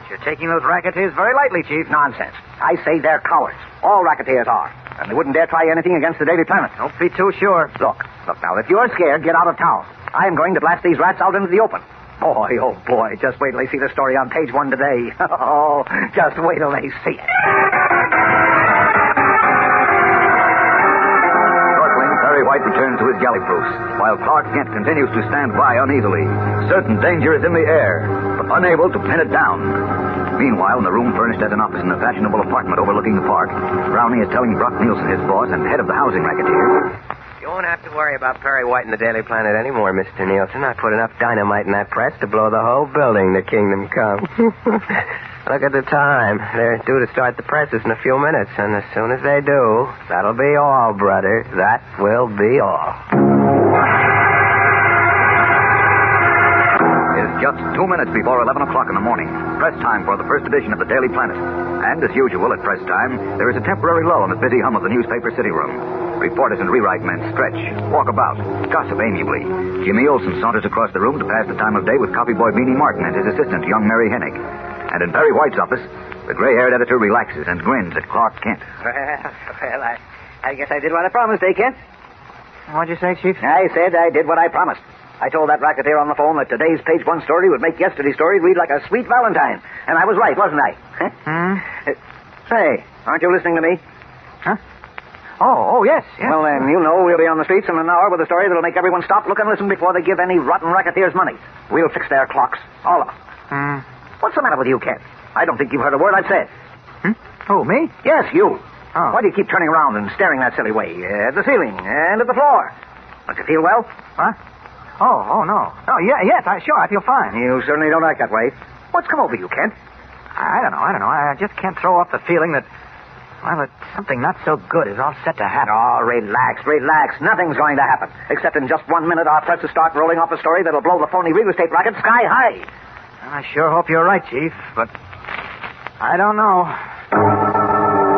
You're taking those racketeers very lightly, Chief. Nonsense. I say they're cowards. All racketeers are. And they wouldn't dare try anything against the Daily Planet. Don't be too sure. Look, look now, if you're scared, get out of town. I am going to blast these rats out into the open. Boy, oh boy, just wait till they see the story on page one today. Oh, just wait till they see it. White returns to his galley proofs, while Clark Kent continues to stand by uneasily. Certain danger is in the air, but unable to pin it down. Meanwhile, in the room furnished as an office in a fashionable apartment overlooking the park, Brownie is telling Brock Nielsen, his boss and head of the housing racketeer, You won't have to worry about Perry White and the Daily Planet anymore, Mr. Nielsen. I put enough dynamite in that press to blow the whole building to Kingdom Come. Look at the time. They're due to start the presses in a few minutes, and as soon as they do, that'll be all, brother. That will be all. It is just two minutes before 11 o'clock in the morning. Press time for the first edition of the Daily Planet. And as usual at press time, there is a temporary lull in the busy hum of the newspaper city room. Reporters and rewrite men stretch, walk about, gossip amiably. Jimmy Olsen saunters across the room to pass the time of day with copy boy Beanie Martin and his assistant, young Mary Hennig. And in Perry White's office, the gray-haired editor relaxes and grins at Clark Kent. Well, well, I, I guess I did what I promised, eh, Kent? What'd you say, Chief? I said I did what I promised. I told that racketeer on the phone that today's page one story would make yesterday's story read like a sweet Valentine. And I was right, wasn't I? Hmm? Uh, say, aren't you listening to me? Huh? Oh, oh, yes, yes. Well, then, you know we'll be on the streets in an hour with a story that'll make everyone stop, look, and listen before they give any rotten racketeers money. We'll fix their clocks. All of them. Hmm. What's the matter with you, Kent? I don't think you've heard a word I've said. Hmm? Who, me? Yes, you. Oh. Why do you keep turning around and staring that silly way? Uh, at the ceiling and at the floor. Don't you feel well? Huh? Oh, oh, no. Oh, yeah, yes, I, sure, I feel fine. You certainly don't act that way. What's come over you, Kent? I don't know, I don't know. I just can't throw off the feeling that, well, that something not so good is all set to happen. Oh, relax, relax. Nothing's going to happen. Except in just one minute, our press will start rolling off a story that'll blow the phony real estate racket sky high. I sure hope you're right, Chief, but I don't know.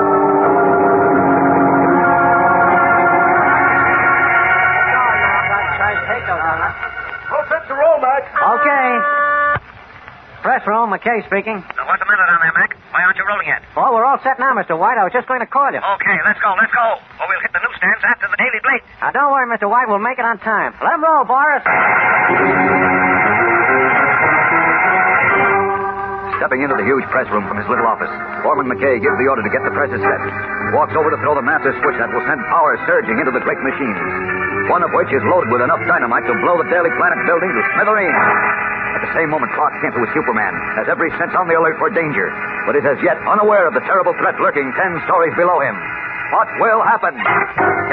Press room, McKay speaking. Now, what's the matter down there, Mac? Why aren't you rolling yet? Oh, we're all set now, Mr. White. I was just going to call you. Okay, let's go, let's go. Or we'll hit the newsstands after the Daily Blade. Now, don't worry, Mr. White. We'll make it on time. Let 'em roll, Boris. Stepping into the huge press room from his little office, Foreman McKay gives the order to get the presses set. Walks over to throw the master switch that will send power surging into the great machines. One of which is loaded with enough dynamite to blow the Daily Planet building to smithereens. At the same moment, Clark Kent, who is Superman, has every sense on the alert for danger, but is as yet unaware of the terrible threat lurking ten stories below him. What will happen?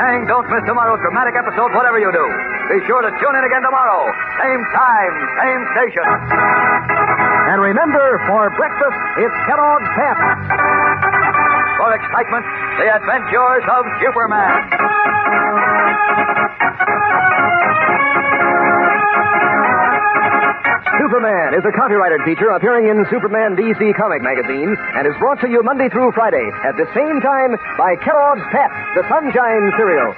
Gang, don't miss tomorrow's dramatic episode, whatever you do. Be sure to tune in again tomorrow. Same time, same station. And remember, for breakfast, it's Kellogg's Pep. For excitement, the adventures of Superman. Superman is a copyrighted feature appearing in Superman DC comic magazines and is brought to you Monday through Friday at the same time by Kellogg's Pep, the Sunshine Cereal.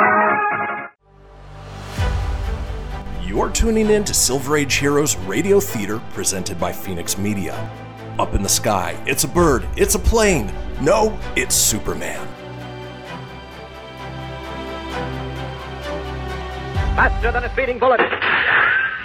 You're tuning in to Silver Age Heroes Radio Theater presented by Fenix Media. Up in the sky, it's a bird, it's a plane. No, it's Superman. Faster than a speeding bullet.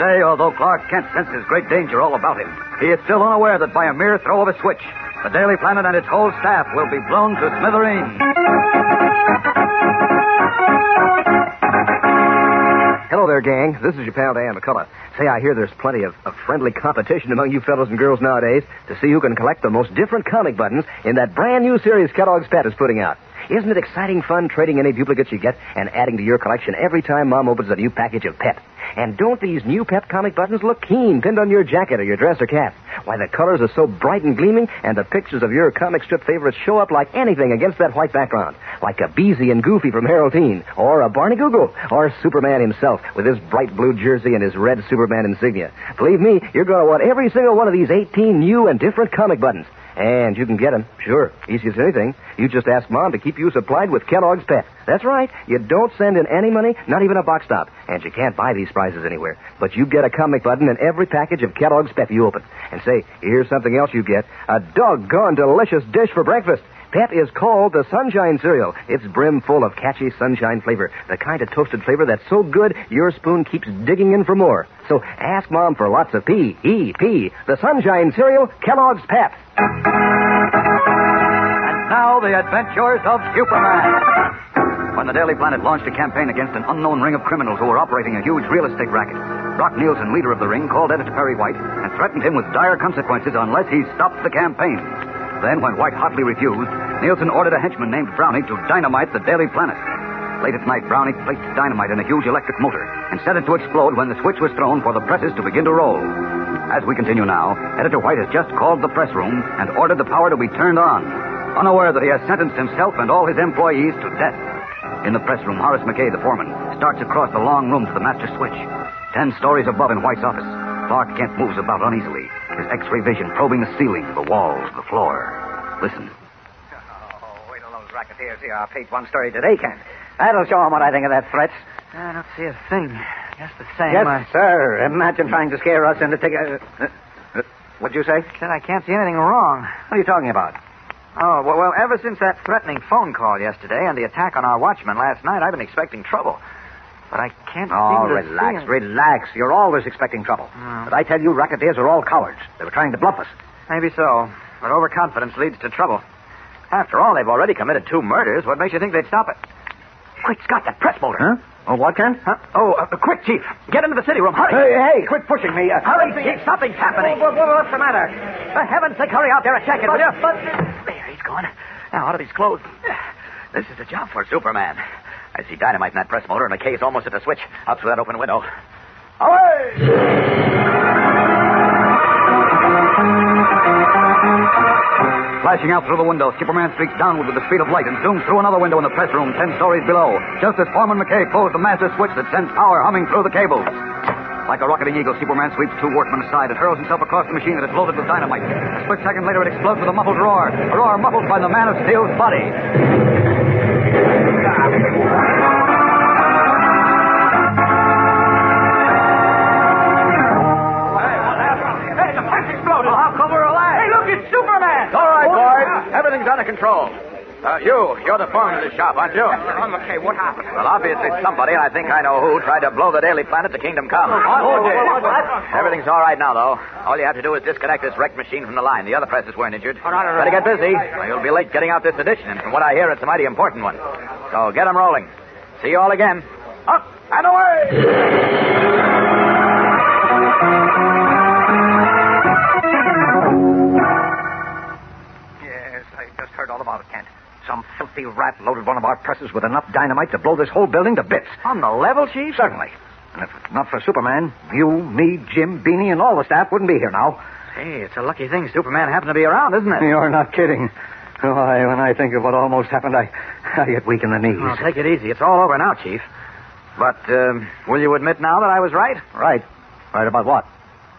Today, although Clark Kent senses great danger all about him, he is still unaware that by a mere throw of a switch, the Daily Planet and its whole staff will be blown to smithereens. Hello there, gang. This is your pal Dan McCullough. Say, I hear there's plenty of, of friendly competition among you fellows and girls nowadays to see who can collect the most different comic buttons in that brand new series Kellogg's Pep is putting out. Isn't it exciting fun trading any duplicates you get and adding to your collection every time Mom opens a new package of Pep? And don't these new pep comic buttons look keen, pinned on your jacket or your dress or cap? Why, the colors are so bright and gleaming, and the pictures of your comic strip favorites show up like anything against that white background. Like a Beezy and Goofy from Harold Teen, or a Barney Google, or Superman himself with his bright blue jersey and his red Superman insignia. Believe me, you're going to want every single one of these 18 new and different comic buttons. And you can get them, sure, easy as anything. You just ask Mom to keep you supplied with Kellogg's Pep. That's right. You don't send in any money, not even a box stop. And you can't buy these prizes anywhere. But you get a comic button in every package of Kellogg's Pep you open. And say, here's something else you get. A doggone delicious dish for breakfast. Pep is called the Sunshine Cereal. It's brim full of catchy sunshine flavor, the kind of toasted flavor that's so good your spoon keeps digging in for more. So ask Mom for lots of P, E, P, the Sunshine Cereal, Kellogg's Pep. And now the adventures of Superman. When the Daily Planet launched a campaign against an unknown ring of criminals who were operating a huge real estate racket, Brock Nielsen, leader of the ring, called editor Perry White and threatened him with dire consequences unless he stopped the campaign. Then, when White hotly refused, Nielsen ordered a henchman named Brownie to dynamite the Daily Planet. Late at night, Brownie placed dynamite in a huge electric motor and set it to explode when the switch was thrown for the presses to begin to roll. As we continue now, Editor White has just called the press room and ordered the power to be turned on, unaware that he has sentenced himself and all his employees to death. In the press room, Horace McKay, the foreman, starts across the long room to the master switch. Ten stories above in White's office, Clark Kent moves about uneasily, his X-ray vision probing the ceiling, the walls, the floor. Listen. Oh, wait till those racketeers see our page one story today, Kent. That'll show 'em what I think of that threat. I don't see a thing. Just the same. Yes, I sir. Imagine trying to scare us into taking. Uh, uh, what'd you say? said I can't see anything wrong. What are you talking about? Oh, well, well, ever since that threatening phone call yesterday and the attack on our watchman last night, I've been expecting trouble. But I can't Oh, seem to relax, see... relax. You're always expecting trouble. But I tell you, racketeers are all cowards. They were trying to bluff us. Maybe so. But overconfidence leads to trouble. After all, they've already committed two murders. What makes you think they'd stop it? Quick, Scott, that press motor. Huh? Oh, what, Kent? Huh? Oh, uh, quick, Chief. Get into the city room. Hurry. Hey, hey, quit pushing me. Uh, Hurry, Chief. Something's happening. What- what- what's the matter? For heaven's sake, hurry out there and check it, will you? But- There, he's gone. Now, out of these clothes. This is a job for Superman. I see dynamite in that press motor, and the K's almost at the switch. Out through that open window. Away! Flashing out through the window, Superman streaks downward with the speed of light and zooms through another window in the press room ten stories below, just as Foreman McKay pulls the master switch that sends power humming through the cables. Like a rocketing eagle, Superman sweeps two workmen aside and hurls himself across the machine that is loaded with dynamite. A split second later, it explodes with a muffled roar, a roar muffled by the Man of Steel's body. Hey, the place exploded. Well, how come we're? Hey, look, it's Superman. All right, boys. Everything's under control. Uh, you, you're the foreman of the shop, aren't you? I'm okay. What happened? Well, obviously somebody, I think I know who, tried to blow the Daily Planet to Kingdom Come. Oh, did? Everything's all right now, though. All you have to do is disconnect this wrecked machine from the line. The other presses weren't injured. Better get busy. or You'll be late getting out this edition, and from what I hear, it's a mighty important one. So get 'em rolling. See you all again. Up and away! Some filthy rat loaded one of our presses with enough dynamite to blow this whole building to bits. On the level, Chief? Certainly. And if it's not for Superman, you, me, Jim, Beanie, and all the staff wouldn't be here now. Hey, it's a lucky thing Superman happened to be around, isn't it? You're not kidding. Why, when I think of what almost happened, I, I get weak in the knees. Well, take it easy. It's all over now, Chief. But um, will you admit now that I was right? Right. Right about what?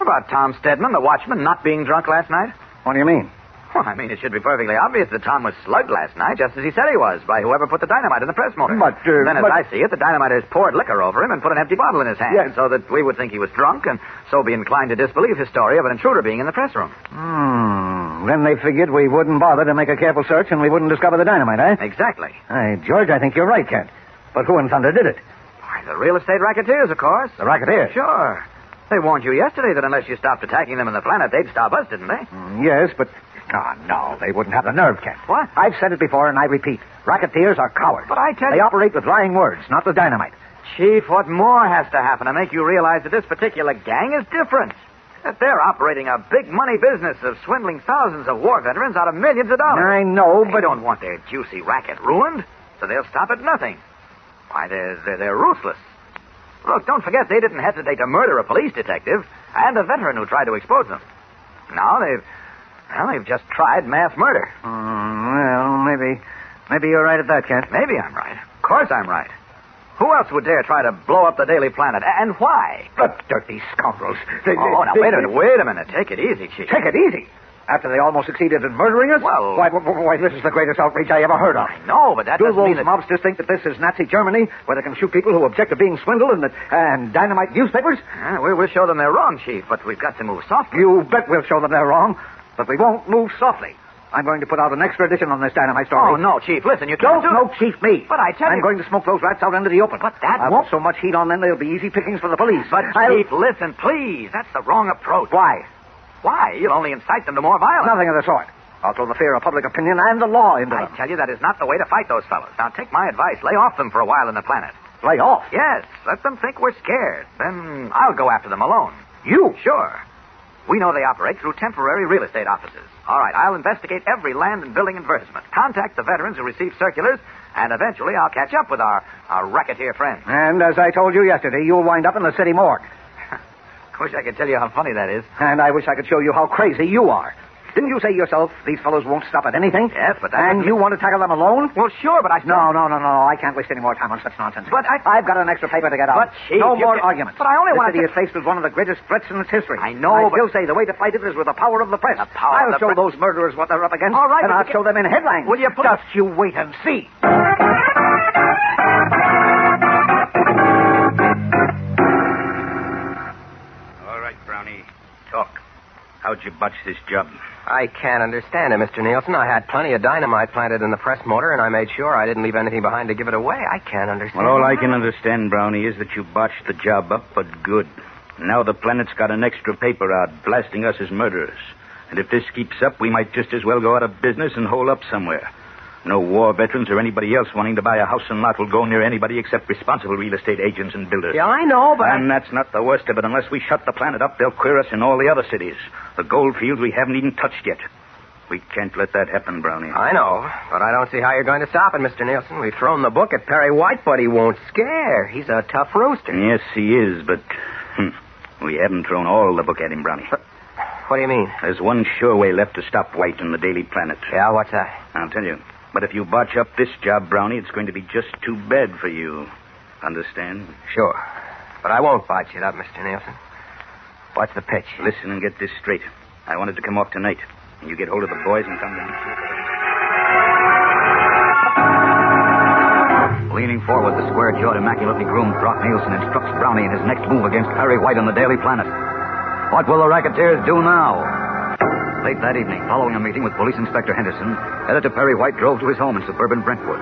About Tom Stedman, the watchman, not being drunk last night? What do you mean? Well, I mean, it should be perfectly obvious that Tom was slugged last night, just as he said he was, by whoever put the dynamite in the press motor. But, uh, then, as but- I see it, the dynamiters poured liquor over him and put an empty bottle in his hand, Yes. so that we would think he was drunk and so be inclined to disbelieve his story of an intruder being in the press room. Hmm. Then they figured we wouldn't bother to make a careful search and we wouldn't discover the dynamite, eh? Exactly. Hey, George, I think you're right, Kent. But who in thunder did it? Why, the real estate racketeers, of course. The racketeers? Sure. They warned you yesterday that unless you stopped attacking them in the planet, they'd stop us, didn't they? Mm, Yes, but. Oh, no, they wouldn't have the nerve, Kent. What? I've said it before, and I repeat. Racketeers are cowards. But I tell you... They operate with lying words, not with dynamite. Chief, what more has to happen to make you realize that this particular gang is different? That they're operating a big money business of swindling thousands of war veterans out of millions of dollars. I know, but... They don't want their juicy racket ruined, so they'll stop at nothing. Why, they're, they're, they're ruthless. Look, don't forget they didn't hesitate to murder a police detective and a veteran who tried to expose them. Now they've, well, they've just tried mass murder. Mm, well, maybe, maybe you're right at that, Kent. Maybe I'm right. Of course I'm right. Who else would dare try to blow up the Daily Planet? And why? The dirty scoundrels. They, oh, now they- wait a minute. Wait a minute. Take it easy, Chief. Take it easy. After they almost succeeded in murdering us? Well- why, why, why, this is the greatest outrage I ever heard of. No, but that Do doesn't those mean that... mobsters think that this is Nazi Germany, where they can shoot people who object to being swindled and, and dynamite newspapers? Uh, we will show them they're wrong, Chief, but we've got to move softly. You bet we'll show them they're wrong, but we won't move softly. I'm going to put out an extra edition on this dynamite story. Oh, no, Chief. Listen, you Don't can't do... no chief me. But I tell you I'm going to smoke those rats out into the open. But that I'll won't- put so much heat on them they'll be easy pickings for the police. But, I'll- Chief, listen, please. That's the wrong approach. Why? Why? You'll only incite them to more violence. Nothing of the sort. I'll throw the fear of public opinion and the law into them. I tell you, that is not the way to fight those fellows. Now, take my advice. Lay off them for a while in the planet. Lay off. Yes, let them think we're scared. Then I'll go after them alone. You? Sure. We know they operate through temporary real estate offices. All right, I'll investigate every land and building advertisement, contact the veterans who receive circulars, and eventually I'll catch up with our, our racketeer friends. And as I told you yesterday, you'll wind up in the city morgue. Wish I could tell you how funny that is. And I wish I could show you how crazy you are. Didn't you say yourself these fellows won't stop at anything? Yes, but that And you want to tackle them alone? Well, sure, but I... No, no, no, no. I can't waste any more time on such nonsense. But I... I've got an extra paper to get out. But, Chief, no more can- arguments. But I only this want city to- is faced with one of the greatest threats in its history. I know, I but- still say the way to fight it is with the power of the press. The power I'll of the show press. those murderers what they're up against. All right, and I'll you show them in headlines. Will you put- Just you wait and see. All right, Brownie. Talk. How'd you botch this job? I can't understand it, Mr. Nielsen. I had plenty of dynamite planted in the press motor, and I made sure I didn't leave anything behind to give it away. I can't understand. Well, all I can understand, Brownie, is that you botched the job up, but good. Now the planet's got an extra paper out blasting us as murderers. And if this keeps up, we might just as well go out of business and hole up somewhere. No war veterans or anybody else wanting to buy a house and lot will go near anybody except responsible real estate agents and builders. Yeah, I know, but And that's not the worst of it. Unless we shut the planet up, they'll queer us in all the other cities. The gold fields we haven't even touched yet. We can't let that happen, Brownie. I know, but I don't see how you're going to stop it, Mr. Nielsen. We've thrown the book at Perry White, but he won't scare. He's a tough rooster. Yes, he is, but hmm, we haven't thrown all the book at him, Brownie. What do you mean? There's one sure way left to stop White and the Daily Planet. Yeah, what's that? I'll tell you. But if you botch up this job, Brownie, it's going to be just too bad for you. Understand? Sure. But I won't botch it up, Mr. Nielsen. What's the pitch? Listen and get this straight. I wanted to come off tonight. And you get hold of the boys and come to meet. Leaning forward, the square-jawed, immaculately groomed Brock Nielsen instructs Brownie in his next move against Perry White on the Daily Planet. What will the racketeers do now? Late that evening, following a meeting with Police Inspector Henderson, Editor Perry White drove to his home in suburban Brentwood.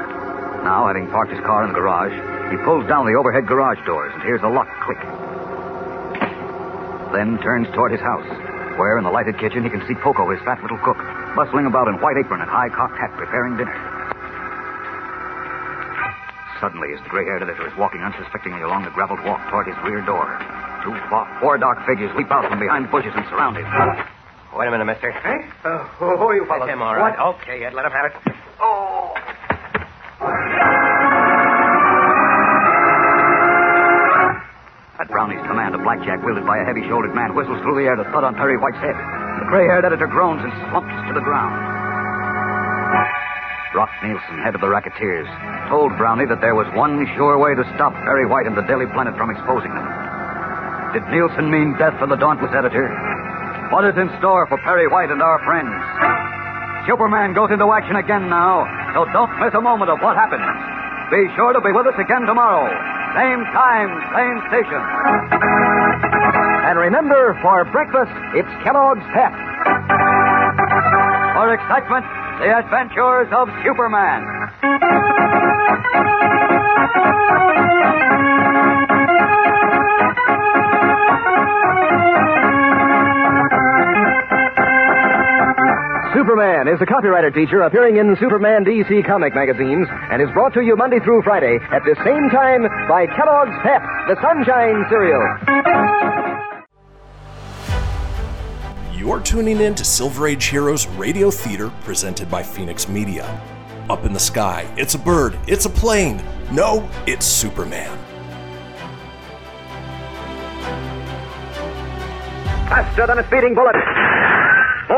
Now, having parked his car in the garage, he pulls down the overhead garage doors and hears the lock click. Then turns toward his house, where in the lighted kitchen he can see Poco, his fat little cook, bustling about in white apron and high cocked hat preparing dinner. Suddenly, the gray-haired editor is walking unsuspectingly along the graveled walk toward his rear door, two, four dark figures leap out from behind bushes and surround him. Wait a minute, mister. Hey? Uh, who, who are you fellows? That's him, all right. What? Okay, Ed, let him have it. Oh. At Brownie's command, a blackjack wielded by a heavy-shouldered man whistles through the air to thud on Perry White's head. The gray-haired editor groans and slumps to the ground. Brock Nielsen, head of the racketeers, told Brownie that there was one sure way to stop Perry White and the Daily Planet from exposing them. Did Nielsen mean death for the dauntless editor? What is in store for Perry White and our friends? Superman goes into action again now, so don't miss a moment of what happens. Be sure to be with us again tomorrow. Same time, same station. And remember, for breakfast, it's Kellogg's Pep. For excitement, the adventures of Superman. Superman is the copywriter teacher appearing in Superman DC comic magazines and is brought to you Monday through Friday at the same time by Kellogg's Pep, the Sunshine Cereal. You're tuning in to Silver Age Heroes Radio Theater presented by Fenix Media. Up in the sky, it's a bird, it's a plane. No, it's Superman. Faster than a speeding bullet.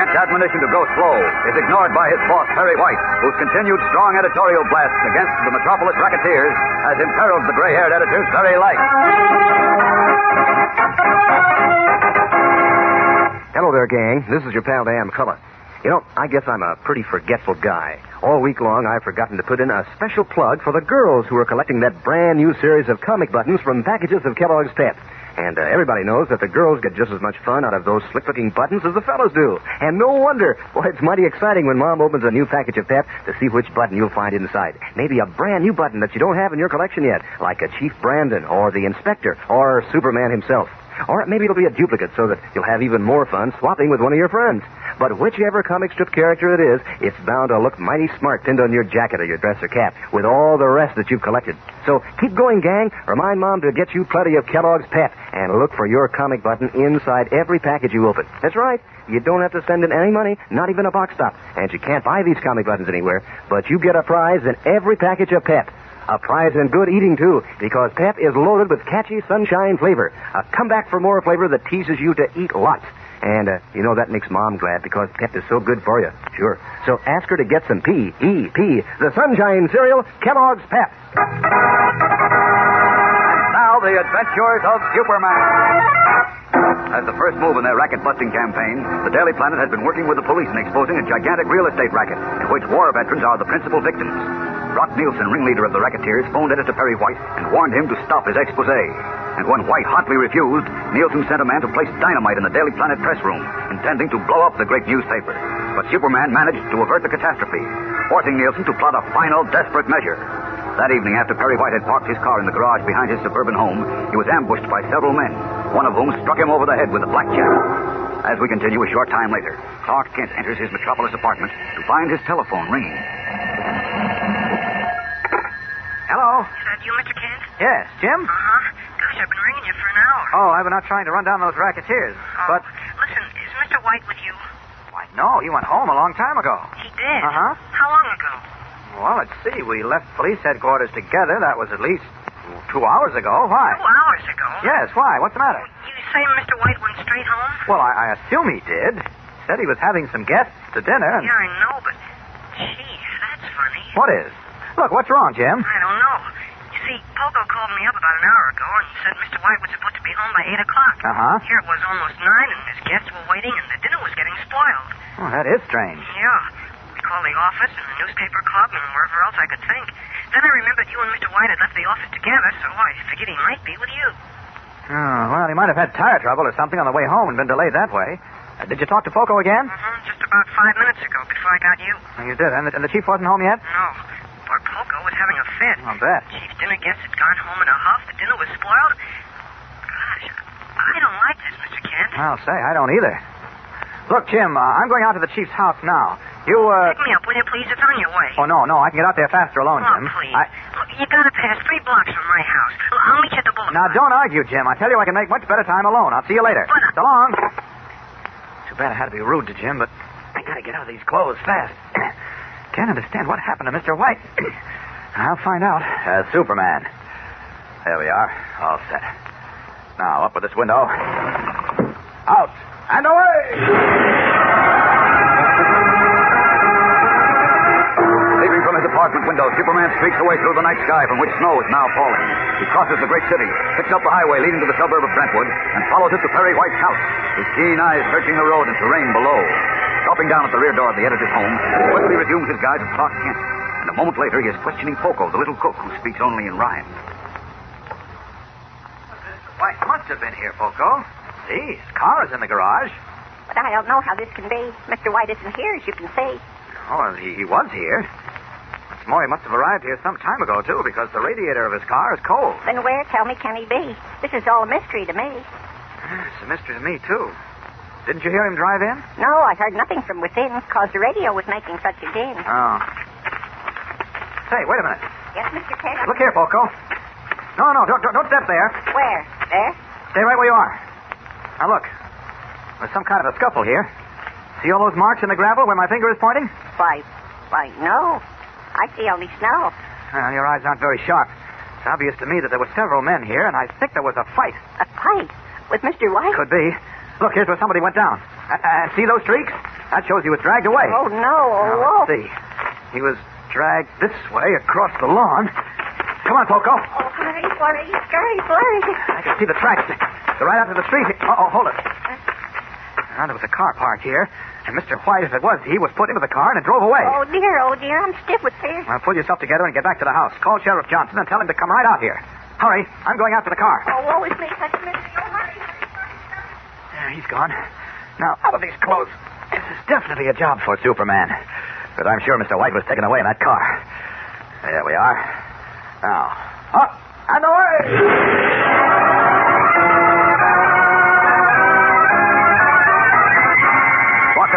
Kent's admonition to go slow is ignored by his boss, Perry White, whose continued strong editorial blasts against the Metropolis racketeers has imperiled the gray-haired editor's very life. Hello there, gang. This is your pal Dan McCullough. You know, I guess I'm a pretty forgetful guy. All week long, I've forgotten to put in a special plug for the girls who are collecting that brand new series of comic buttons from packages of Kellogg's Pep. And uh, everybody knows that the girls get just as much fun out of those slick-looking buttons as the fellows do. And no wonder. Boy, it's mighty exciting when Mom opens a new package of Pep to see which button you'll find inside. Maybe a brand new button that you don't have in your collection yet, like a Chief Brandon or the Inspector or Superman himself. Or maybe it'll be a duplicate so that you'll have even more fun swapping with one of your friends. But whichever comic strip character it is, it's bound to look mighty smart pinned on your jacket or your dress or cap with all the rest that you've collected. So keep going, gang. Remind Mom to get you plenty of Kellogg's Pep and look for your comic button inside every package you open. That's right. You don't have to send in any money, not even a box stop. And you can't buy these comic buttons anywhere, but you get a prize in every package of Pep. A prize in good eating, too, because Pep is loaded with catchy sunshine flavor. A comeback for more flavor that teases you to eat lots. And, uh, you know, that makes Mom glad because Pep is so good for you. Sure. So ask her to get some P-E-P, the sunshine cereal, Kellogg's Pep. Now, the adventures of Superman. As the first move in their racket busting campaign, the Daily Planet had been working with the police in exposing a gigantic real estate racket in which war veterans are the principal victims. Brock Nielsen, ringleader of the racketeers, phoned editor Perry White and warned him to stop his expose. And when White hotly refused, Nielsen sent a man to place dynamite in the Daily Planet press room, intending to blow up the great newspaper. But Superman managed to avert the catastrophe, forcing Nielsen to plot a final desperate measure. That evening, after Perry White had parked his car in the garage behind his suburban home, he was ambushed by several men, one of whom struck him over the head with a blackjack. As we continue a short time later, Clark Kent enters his metropolis apartment to find his telephone ringing. Hello? Is that you, Mr. Kent? Yes, Jim? Uh-huh. Gosh, I've been ringing you for an hour. Oh, I've been out trying to run down those racketeers. Oh, But, Listen, is Mr. White with you? why, no, he went home a long time ago. He did? Uh-huh. How long ago? Well, let's see. We left police headquarters together. That was at least two hours ago. Why? Two hours ago? Yes, why? What's the matter? You say Mr. White went straight home? Well, I, I assume he did. Said he was having some guests to dinner. and- Yeah, I know, but... Gee, that's funny. What is? Look, what's wrong, Jim? I don't know. You see, Poco called me up about an hour ago and said Mr. White was supposed to be home by 8 o'clock. Uh-huh. Here it was almost 9, and his guests were waiting, and the dinner was getting spoiled. Oh, that is strange. Yeah. We called the office and the newspaper club and wherever else I could think. Then I remembered you and Mr. White had left the office together, so I figured he might be with you. Oh, well, he might have had tire trouble or something on the way home and been delayed that way. Uh, did you talk to Poco again? Mm-hmm. Just about five minutes ago, before I got you. Oh, you did. And the, and the chief wasn't home yet? No. Poor Poco was having a fit. I'll bet. Chief dinner guests had gone home in a huff. The dinner was spoiled. Gosh, I don't like this, Mr. Kent. I'll say, I don't either. Look, Jim, uh, I'm going out to the chief's house now. You, uh... Pick me up, will you, please? It's on your way. Oh, no, no, I can get out there faster alone, Oh, Jim. please. I... Look, you gotta pass three blocks from my house. I'll meet you at the boulevard. Now, don't argue, Jim. I tell you, I can make much better time alone. I'll see you later. But- So long. Too bad I had to be rude to Jim, but I gotta get out of these clothes fast. Can't understand what happened to Mr. White. I'll find out. Uh, Superman. There we are. All set. Now, up with this window. Out. And away! Leaping from his apartment window, Superman streaks away through the night sky from which snow is now falling. He crosses the great city, picks up the highway leading to the suburb of Brentwood, and follows it to Perry White's house, his keen eyes searching the road and terrain below. Stopping down at the rear door of the editor's home, he quickly resumes his guise of Clark Kent. And a moment later, he is questioning Poco, the little cook who speaks only in rhyme. White must have been here, Poco. See, his car is in the garage. But I don't know how this can be. Mr. White isn't here, as you can see. Oh, well, he, he was here. What's more, he must have arrived here some time ago, too, because the radiator of his car is cold. Then where, tell me, can he be? This is all a mystery to me. It's a mystery to me, too. Didn't you hear him drive in? No, I heard nothing from within because the radio was making such a din. Oh. Say, wait a minute. Yes, Mr. Kent? Look here, Poco. No, no, don't, don't, don't step there. Where? There? Stay right where you are. Now, look. There's some kind of a scuffle here. See all those marks in the gravel where my finger is pointing? Why, why, no. I see only snow. Well, your eyes aren't very sharp. It's obvious to me that there were several men here, and I think there was a fight. A fight? With Mr. White? Could be. Look, here's where somebody went down. Uh, uh, see those streaks? That shows he was dragged away. Oh, no. Oh, Now, oh. let's see. He was dragged this way across the lawn. Come on, Poco. Oh, hurry, hurry, hurry, hurry. I can see the tracks. They're right out to the street. Oh, hold it. Now, there was a car parked here, and Mr. White, if it was he, was put into the car and it drove away. Oh, dear, oh, dear. I'm stiff with fear. Now, pull yourself together and get back to the house. Call Sheriff Johnson and tell him to come right out here. Hurry. I'm going after the car. Oh, woe is me. Such a misery. Oh, hurry. There, he's gone. Now, out of these clothes. This is definitely a job for Superman. But I'm sure Mr. White was taken away in that car. There we are. Now, up and away!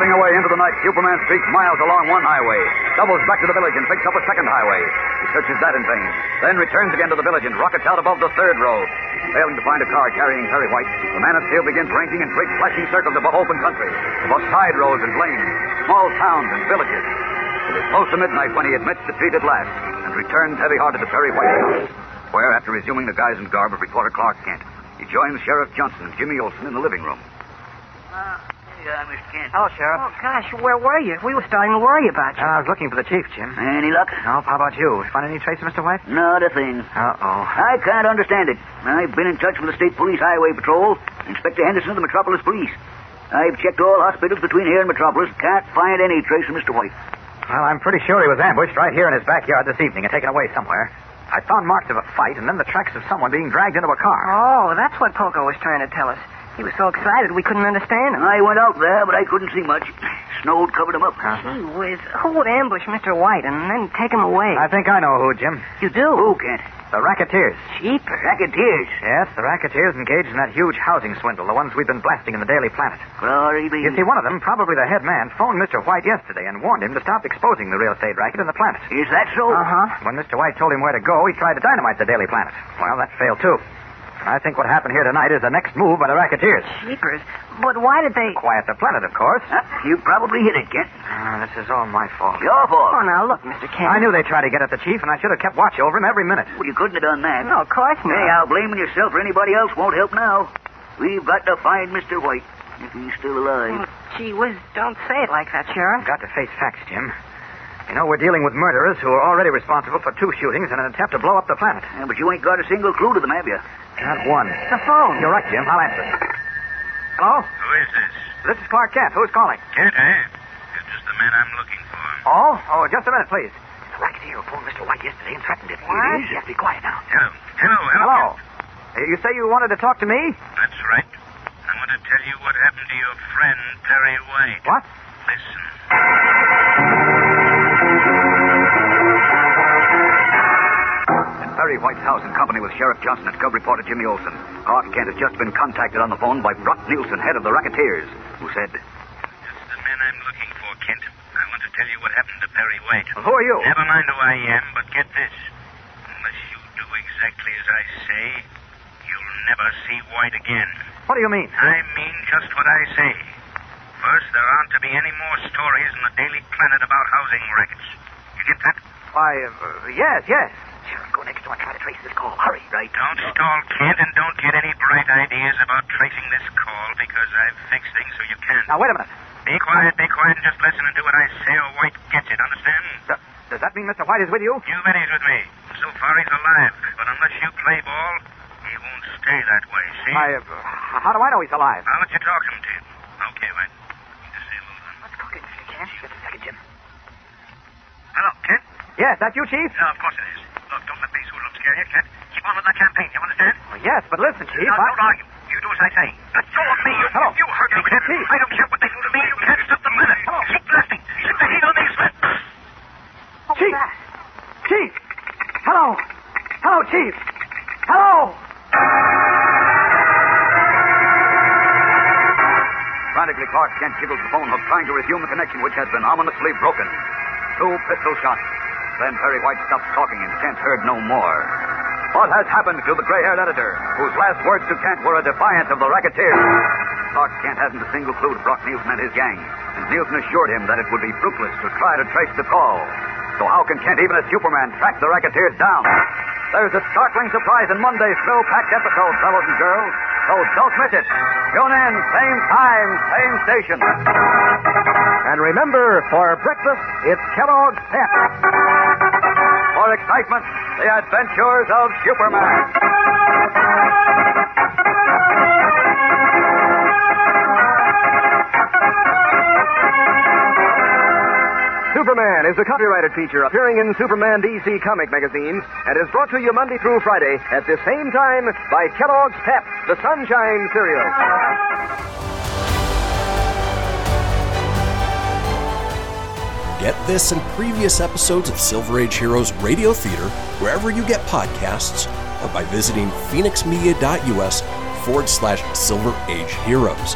Rocketing away into the night, Superman speeds miles along one highway, doubles back to the village and picks up a second highway. He searches that in vain, then returns again to the village and rockets out above the third road. Failing to find a car carrying Perry White, the Man of Steel begins ranging in great flashing circles above open country, above side roads and lanes, small towns and villages. It is close to midnight when he admits defeat at last and returns heavy-hearted to Perry White's house, where, after resuming the guise and garb of reporter Clark Kent, he joins Sheriff Johnson and Jimmy Olsen in the living room. Uh, Yeah, Mr. Kent. Hello, Sheriff. Oh, gosh, where were you? We were starting to worry about you. I was looking for the chief, Jim. Any luck? No, how about you? Find any trace of Mr. White? Not a thing. Uh-oh. I can't understand it. I've been in touch with the State Police Highway Patrol, Inspector Henderson of the Metropolis Police. I've checked all hospitals between here and Metropolis. Can't find any trace of Mr. White. Well, I'm pretty sure he was ambushed right here in his backyard this evening and taken away somewhere. I found marks of a fight and then the tracks of someone being dragged into a car. Oh, that's what Poco was trying to tell us. He was so excited we couldn't understand him. I went out there, but I couldn't see much. Snow had covered him up. Gee whiz, who would ambush Mr. White and then take him away? I think I know who, Jim. You do? Who, Kent? The racketeers. Cheaper. Racketeers. Yes, the racketeers engaged in that huge housing swindle, the ones we've been blasting in the Daily Planet. Glory be. You see, one of them, probably the head man, phoned Mr. White yesterday and warned him to stop exposing the real estate racket in the Planet. Is that so? Uh-huh. When Mr. White told him where to go, he tried to dynamite the Daily Planet. Well, that failed, too. I think what happened here tonight is the next move by the racketeers. Cheapers. But why did they... Quiet the planet, of course. Huh? You probably hit it, Kent. Ah, this is all my fault. Your fault. Oh, now, look, Mr. Kent. I knew they'd try to get at the chief, and I should have kept watch over him every minute. Well, you couldn't have done that. No, of course not. Anyhow, blaming yourself or anybody else won't help now. We've got to find Mr. White, if he's still alive. Oh, gee whiz, don't say it like that, Sheriff. Got to face facts, Jim. You know, we're dealing with murderers who are already responsible for two shootings and an attempt to blow up the planet. Yeah, but you ain't got a single clue to them, have you? Not one. The phone. You're right, Jim. I'll answer. Hello? Who is this? This is Clark Kent. Who's calling? Kent, eh? You're just the man I'm looking for. Oh? Oh, just a minute, please. The racketeer who phoned Mr. White yesterday and threatened him. What? It is. Yes, be quiet now. Hello. Hello, hello. Hello. Uh, You say you wanted to talk to me? That's right. I want to tell you what happened to your friend, Perry White. What? Listen. Perry White's house in company with Sheriff Johnson and Cub reporter Jimmy Olsen. Clark Kent has just been contacted on the phone by Brock Nielsen, head of the racketeers, who said, It's the man I'm looking for, Kent. I want to tell you what happened to Perry White. Well, who are you? Never mind who I am, but get this. Unless you do exactly as I say, you'll never see White again. What do you mean? I mean just what I say. First, there aren't to be any more stories in the Daily Planet about housing rackets. You get that? Why, uh, yes, yes. Sheriff, go next door and try to trace this call. Hurry. Right. Don't stall, Kent, and don't get any bright ideas about tracing this call because I've fixed things so you can't. Now, wait a minute. Be quiet, be quiet, and just listen and do what I say, or White gets it. Understand? Th- does that mean Mr. White is with you? You bet he's with me. So far, he's alive. But unless you play ball, he won't stay that way. See? I, uh, how do I know he's alive? I'll let you talk to him, Tim. Okay, White. Just say hello, then. Let's go get Mr. Kent. Just a second, Jim. Hello, Kent? Yes, that you, Chief? Yeah, of course it is. Look, don't let these hoodlums scare you, Kent. Keep on with that campaign, you understand? Well, yes, but listen, Chief. Now, I... don't argue. You do as I say. Let go of me. You, Hello. you heard me, Kent. Chief. I don't care what they do to me. You can't stop the minute. Keep blasting. Keep the heat on these men. Chief. that? Chief! Hello! Hello, Chief! Hello! Frantically, Clark Kent jiggled the phone hook, trying to resume the connection which had been ominously broken. Two pistol shots. Then Perry White stopped talking, and Kent heard no more. What has happened to the gray-haired editor, whose last words to Kent were a defiance of the racketeers? Clark Kent hasn't a single clue to Brock Nielsen and his gang, and Nielsen assured him that it would be fruitless to try to trace the call. So how can Kent, even as Superman, track the racketeers down? There's a startling surprise in Monday's thrill-packed episode, fellows and girls. So don't miss it. Tune in, same time, same station. And remember, for breakfast, it's Kellogg's Pep. For excitement, the adventures of Superman. Superman is a copyrighted feature appearing in Superman DC comic magazines and is brought to you Monday through Friday at the same time by Kellogg's Pep, the Sunshine Cereal. Get this and previous episodes of Silver Age Heroes Radio Theater wherever you get podcasts or by visiting fenixmedia.us forward slash Silver Age Heroes.